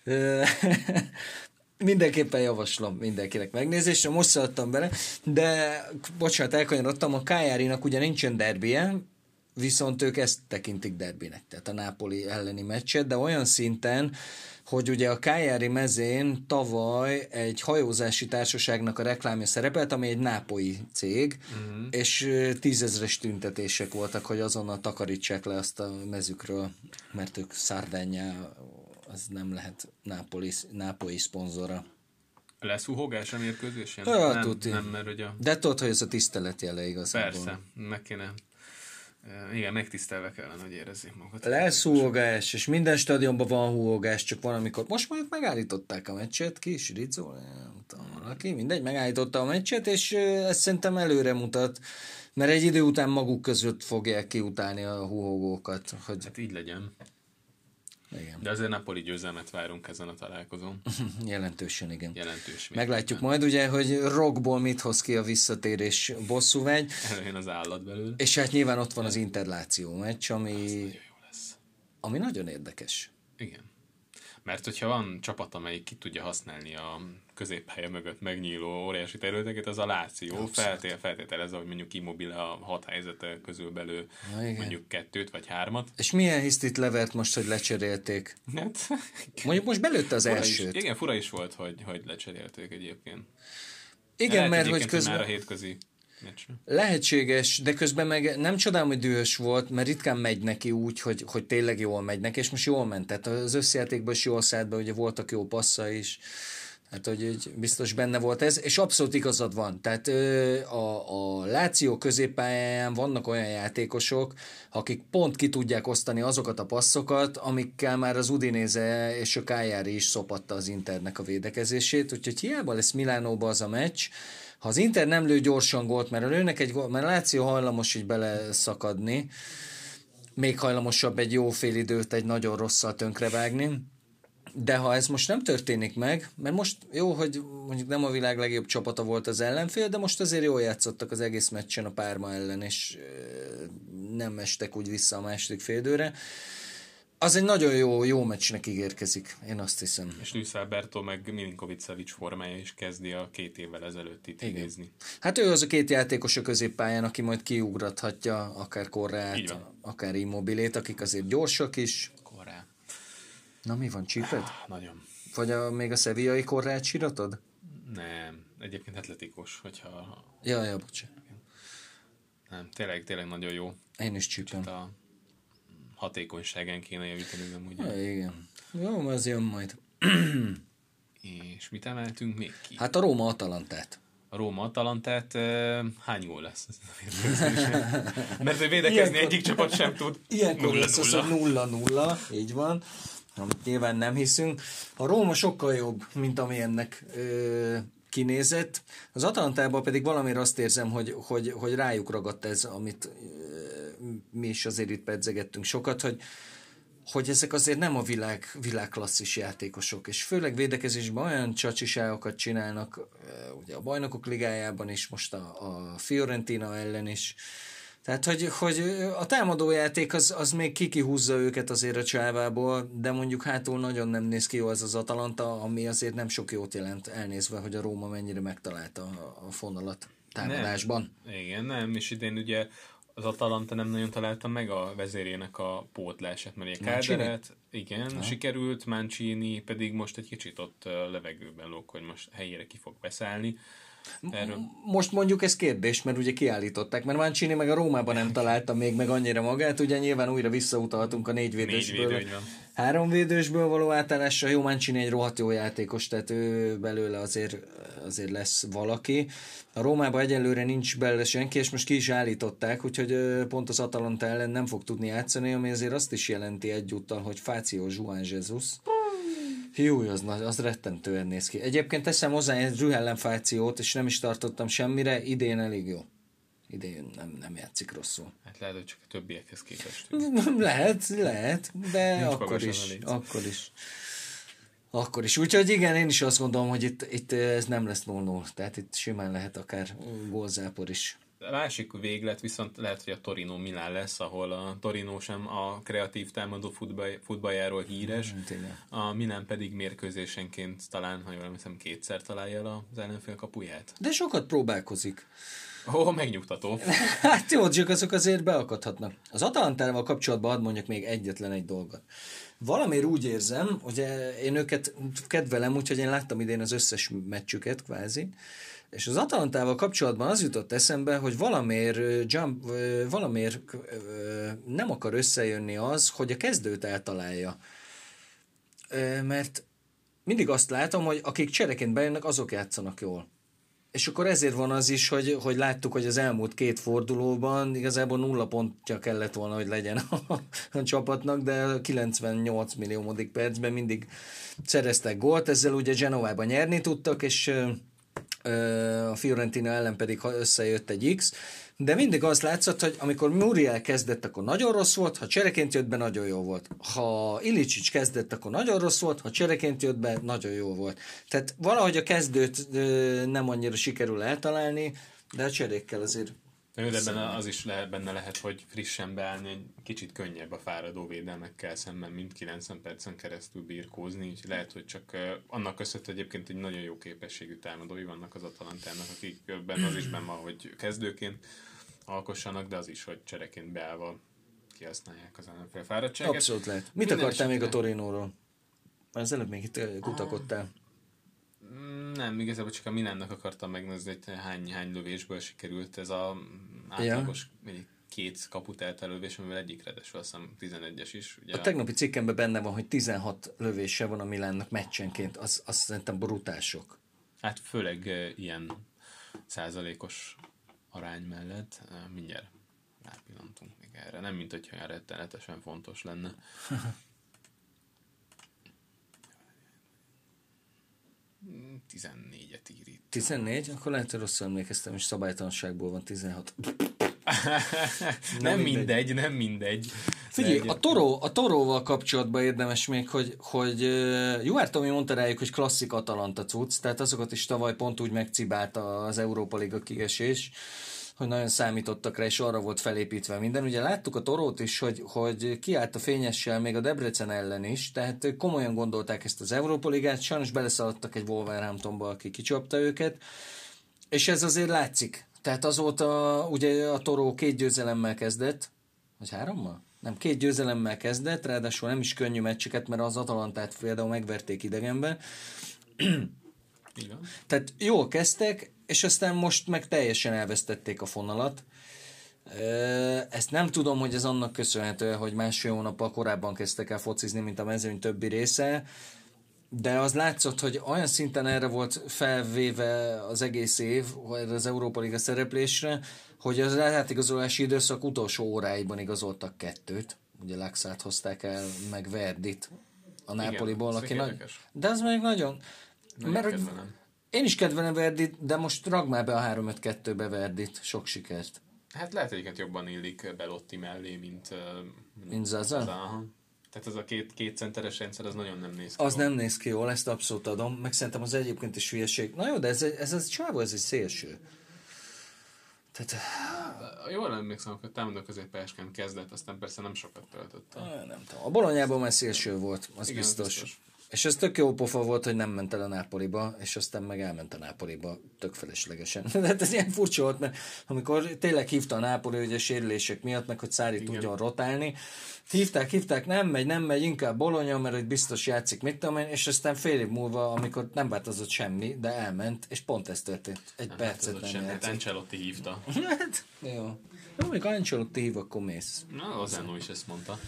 mindenképpen javaslom mindenkinek megnézésre, most szaladtam bele, de bocsánat, elkanyarodtam, a Kájárinak ugye nincsen derbie, viszont ők ezt tekintik derbinek, tehát a Nápoli elleni meccset, de olyan szinten, hogy ugye a Kájári mezén tavaly egy hajózási társaságnak a reklámja szerepelt, ami egy nápoi cég, uh-huh. és tízezres tüntetések voltak, hogy azonnal takarítsák le azt a mezükről, mert ők Szardányá az nem lehet Nápoli, Nápoli szponzora. Lesz uhogás a mérkőzésen? Ja, nem, tuti. nem, mert ugye... De tudod, hogy ez a tisztelet jele igazából. Persze, meg kéne igen, megtisztelve kellene, hogy érezzék magukat. Lesz húogás, és minden stadionban van húogás, csak van, amikor most majd megállították a meccset, ki is Rizzo, nem tudom, valaki, mindegy, megállította a meccset, és ez szerintem előre mutat, mert egy idő után maguk között fogják kiutálni a húhogókat. Hogy... Hát így legyen. Igen. De azért Napoli győzelmet várunk ezen a találkozón. Jelentősen, igen. Jelentős. Meglátjuk majd ugye, hogy rockból mit hoz ki a visszatérés bosszúvágy. Előjön az állat belőle. És hát nyilván ott van az interláció meccs, ami, Jó lesz. ami nagyon érdekes. Igen. Mert hogyha van csapat, amelyik ki tudja használni a középpálya mögött megnyíló óriási területeket, az a Láció feltétel, feltételezze, hogy mondjuk Immobile a hat helyzete közül belül Na igen. mondjuk kettőt vagy hármat. És milyen hisztit levert most, hogy lecserélték? Hát, Mondjuk most belőtte az fura is, elsőt. igen, fura is volt, hogy, hogy lecserélték egyébként. Igen, Lehet mert hogy közben... Már a hétközi meccsre. Lehetséges, de közben meg nem csodálom, hogy dühös volt, mert ritkán megy neki úgy, hogy, hogy tényleg jól megy neki, és most jól ment. Tehát az összjátékban is jól szállt be, ugye voltak jó passza is. Hát, hogy, hogy biztos benne volt ez, és abszolút igazad van. Tehát a, a Láció középpályáján vannak olyan játékosok, akik pont ki tudják osztani azokat a passzokat, amikkel már az Udinéze és a Kájári is szopatta az Internek a védekezését, úgyhogy hiába lesz Milánóba az a meccs, ha az Inter nem lő gyorsan gólt, mert a lőnek egy gólt, mert a Láció hajlamos így beleszakadni, még hajlamosabb egy jó fél időt egy nagyon rosszal tönkrevágni, de ha ez most nem történik meg, mert most jó, hogy mondjuk nem a világ legjobb csapata volt az ellenfél, de most azért jól játszottak az egész meccsen a Párma ellen, és nem estek úgy vissza a második félidőre. Az egy nagyon jó, jó meccsnek ígérkezik, én azt hiszem. És Luis Alberto meg Milinkovic Savic formája is kezdi a két évvel ezelőttit idézni. Hát ő az a két játékos a középpályán, aki majd kiugrathatja akár van. akár Immobilét, akik azért gyorsak is. Na mi van, csíped? Nagyon. Vagy a, még a szeviai Korrát síratod? Nem. Egyébként atletikus, hogyha... Ja, ja, bocsánat. Nem, tényleg, tényleg nagyon jó. Én is csípem. A hatékonyságán kéne javítani, nem ugye? Ja, igen. Jó, az jön majd. És mit emeltünk még ki? Hát a Róma Atalantát. A Róma Atalantát hány gól lesz? Ez a? Mert védekezni Ilyenkor- egyik csapat sem tud. Ilyenkor Nulla, lesz az, nulla nulla, így van. Amit nyilván nem hiszünk. A Róma sokkal jobb, mint ami ennek ö, kinézett. Az Atalantában pedig valamire azt érzem, hogy, hogy, hogy rájuk ragadt ez, amit ö, mi is azért itt pedzegettünk sokat, hogy hogy ezek azért nem a világ, világklasszis játékosok, és főleg védekezésben olyan csacsiságokat csinálnak, ugye a bajnokok ligájában is, most a, a Fiorentina ellen is, tehát, hogy, hogy a támadójáték az, az még kikihúzza őket azért a csávából, de mondjuk hátul nagyon nem néz ki jó az az Atalanta, ami azért nem sok jót jelent elnézve, hogy a Róma mennyire megtalálta a, a fonalat támadásban. Igen, nem, és idén ugye az Atalanta nem nagyon találta meg a vezérének a pótlását, mert ugye? Káderet, igen, ha. sikerült, Mancini pedig most egy kicsit ott levegőben lóg, hogy most helyére ki fog beszállni. Erről Most mondjuk ez kérdés, mert ugye kiállították, mert Mancini meg a Rómában nem találta még meg annyira magát, ugye nyilván újra visszautalhatunk a négy védősből. védő, így van. Három védősből való átállásra jó Mancini egy rohadt jó játékos, tehát ő belőle azért, azért lesz valaki. A Rómában egyelőre nincs belőle senki, és most ki is állították, úgyhogy pont az Atalanta ellen nem fog tudni játszani, ami azért azt is jelenti egyúttal, hogy Fáció Juan Jesus. Jó, az, az rettentően néz ki. Egyébként teszem hozzá egy Rühellen Fációt, és nem is tartottam semmire, idén elég jó. Idén nem, nem játszik rosszul. hát lehet, hogy csak a többiekhez képest. Lehet, lehet, de Nincs akkor is, akkor is. Akkor is. Úgyhogy igen, én is azt gondolom, hogy itt, itt ez nem lesz 0 Tehát itt simán lehet akár gólzápor is. A másik véglet viszont lehet, hogy a Torino Milán lesz, ahol a Torino sem a kreatív támadó futball, futballjáról híres, Hát igen. a Milán pedig mérkőzésenként talán, ha jól emlékszem, kétszer találja el az ellenfél kapuját. De sokat próbálkozik. Ó, megnyugtató. Hát jó, csak azok azért beakadhatnak. Az Atalantával kapcsolatban hadd mondjak még egyetlen egy dolgot. Valamiért úgy érzem, hogy én őket kedvelem, úgyhogy én láttam idén az összes meccsüket kvázi, és az Atalantával kapcsolatban az jutott eszembe, hogy valamiért, jump, valamiért nem akar összejönni az, hogy a kezdőt eltalálja. Mert mindig azt látom, hogy akik csereként bejönnek, azok játszanak jól. És akkor ezért van az is, hogy, hogy láttuk, hogy az elmúlt két fordulóban igazából nulla pontja kellett volna, hogy legyen a, a csapatnak, de a 98 milliómodik percben mindig szereztek gólt, ezzel ugye Genovában nyerni tudtak, és a Fiorentina ellen pedig összejött egy X, de mindig az látszott, hogy amikor Muriel kezdett, akkor nagyon rossz volt, ha csereként jött be, nagyon jó volt. Ha Ilicsics kezdett, akkor nagyon rossz volt, ha csereként jött be, nagyon jó volt. Tehát valahogy a kezdőt nem annyira sikerül eltalálni, de a cserékkel azért de ebben az is lehet, benne lehet, hogy frissen beállni, egy kicsit könnyebb a fáradó védelmekkel szemben, mint 90 percen keresztül birkózni, így lehet, hogy csak annak köszönhető egyébként egy nagyon jó képességű támadói vannak az Atalantának, akikben az is benne van, hogy kezdőként alkossanak, de az is, hogy csereként beállva kihasználják az ellenfél fáradtságot. Abszolút lehet. Mit Minden akartál még a Torinóról? Az előbb még itt kutakodtál. Mm, nem, igazából csak a Milánnak akartam megnézni, hogy hány, hány lövésből sikerült ez a átlagos ja. két kaput eltelővés, amivel egyik redesül, azt hiszem 11-es is. Ugye a tegnapi cikkemben benne van, hogy 16 lövése van a Milánnak meccsenként, az, az szerintem brutálsok. Hát főleg ilyen százalékos arány mellett mindjárt rápillantunk még erre. Nem, mint hogyha olyan rettenetesen fontos lenne. 14-et ír itt. 14? Akkor lehet, hogy rosszul emlékeztem, és szabálytalanságból van 16. nem, nem mindegy. mindegy, nem mindegy. Figyelj, a, toró, a toróval kapcsolatban érdemes még, hogy, hogy Juár Tomi mondta rájuk, hogy klasszik Atalanta cucc, tehát azokat is tavaly pont úgy megcibálta az Európa Liga kiesés, hogy nagyon számítottak rá, és arra volt felépítve minden. Ugye láttuk a Torót is, hogy, hogy kiállt a fényessel még a Debrecen ellen is, tehát komolyan gondolták ezt az Európa Ligát, sajnos beleszaladtak egy Wolverhamptonba, aki kicsapta őket, és ez azért látszik. Tehát azóta ugye a Toró két győzelemmel kezdett, vagy hárommal? Nem, két győzelemmel kezdett, ráadásul nem is könnyű meccseket, mert az Atalantát például megverték idegenben. Igen. Tehát jól kezdtek, és aztán most meg teljesen elvesztették a fonalat. Ezt nem tudom, hogy ez annak köszönhető, hogy másfél hónappal korábban kezdtek el focizni, mint a mezőny többi része, de az látszott, hogy olyan szinten erre volt felvéve az egész év, erre az Európa Liga szereplésre, hogy az átigazolási időszak utolsó óráiban igazoltak kettőt. Ugye Laxát hozták el, meg Verdit a Nápoliból, aki nagy... De az még nagyon... nagyon mert én is kedvelem Verdit, de most rag már be a 3-5-2-be Verdit. Sok sikert. Hát lehet, hogy jobban illik Belotti mellé, mint... Mint Zaza? Tehát ez a két, két centeres rendszer, az nagyon nem néz ki Az jól. nem néz ki jól, ezt abszolút adom. Meg szerintem az egyébként is hülyeség. Na jó, de ez, ez, ez csávó, ez egy szélső. Tehát... Jól emlékszem, hogy támadó középpályásként kezdett, aztán persze nem sokat töltött. Nem tudom. A bolonyában már szélső volt, az Igen, biztos. biztos. És ez tök jó pofa volt, hogy nem ment el a Nápoliba, és aztán meg elment a Nápoliba tök feleslegesen. De hát ez ilyen furcsa volt, mert amikor tényleg hívta a Nápoli, hogy a sérülések miatt, meg hogy Szári Igen. tudjon rotálni, hívták, hívták, nem megy, nem megy, inkább Bolonya, mert hogy biztos játszik, mit tudom én, és aztán fél év múlva, amikor nem változott semmi, de elment, és pont ez történt. Egy nem percet nem játszott. Hát Ancelotti hívta. hát, jó. Jó, amikor Ancelotti hív, akkor mész. Na, az Enno is ezt mondta.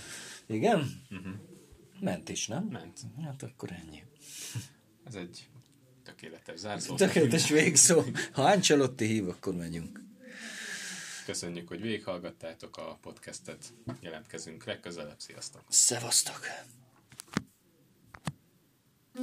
Igen? Uh-huh. Ment is, nem? Ment. Hát akkor ennyi. Ez egy tökéletes zárszó. Tökéletes végszó. Ha Ancelotti hív, akkor megyünk. Köszönjük, hogy végighallgattátok a podcastet. Jelentkezünk legközelebb. Sziasztok! Szevasztok!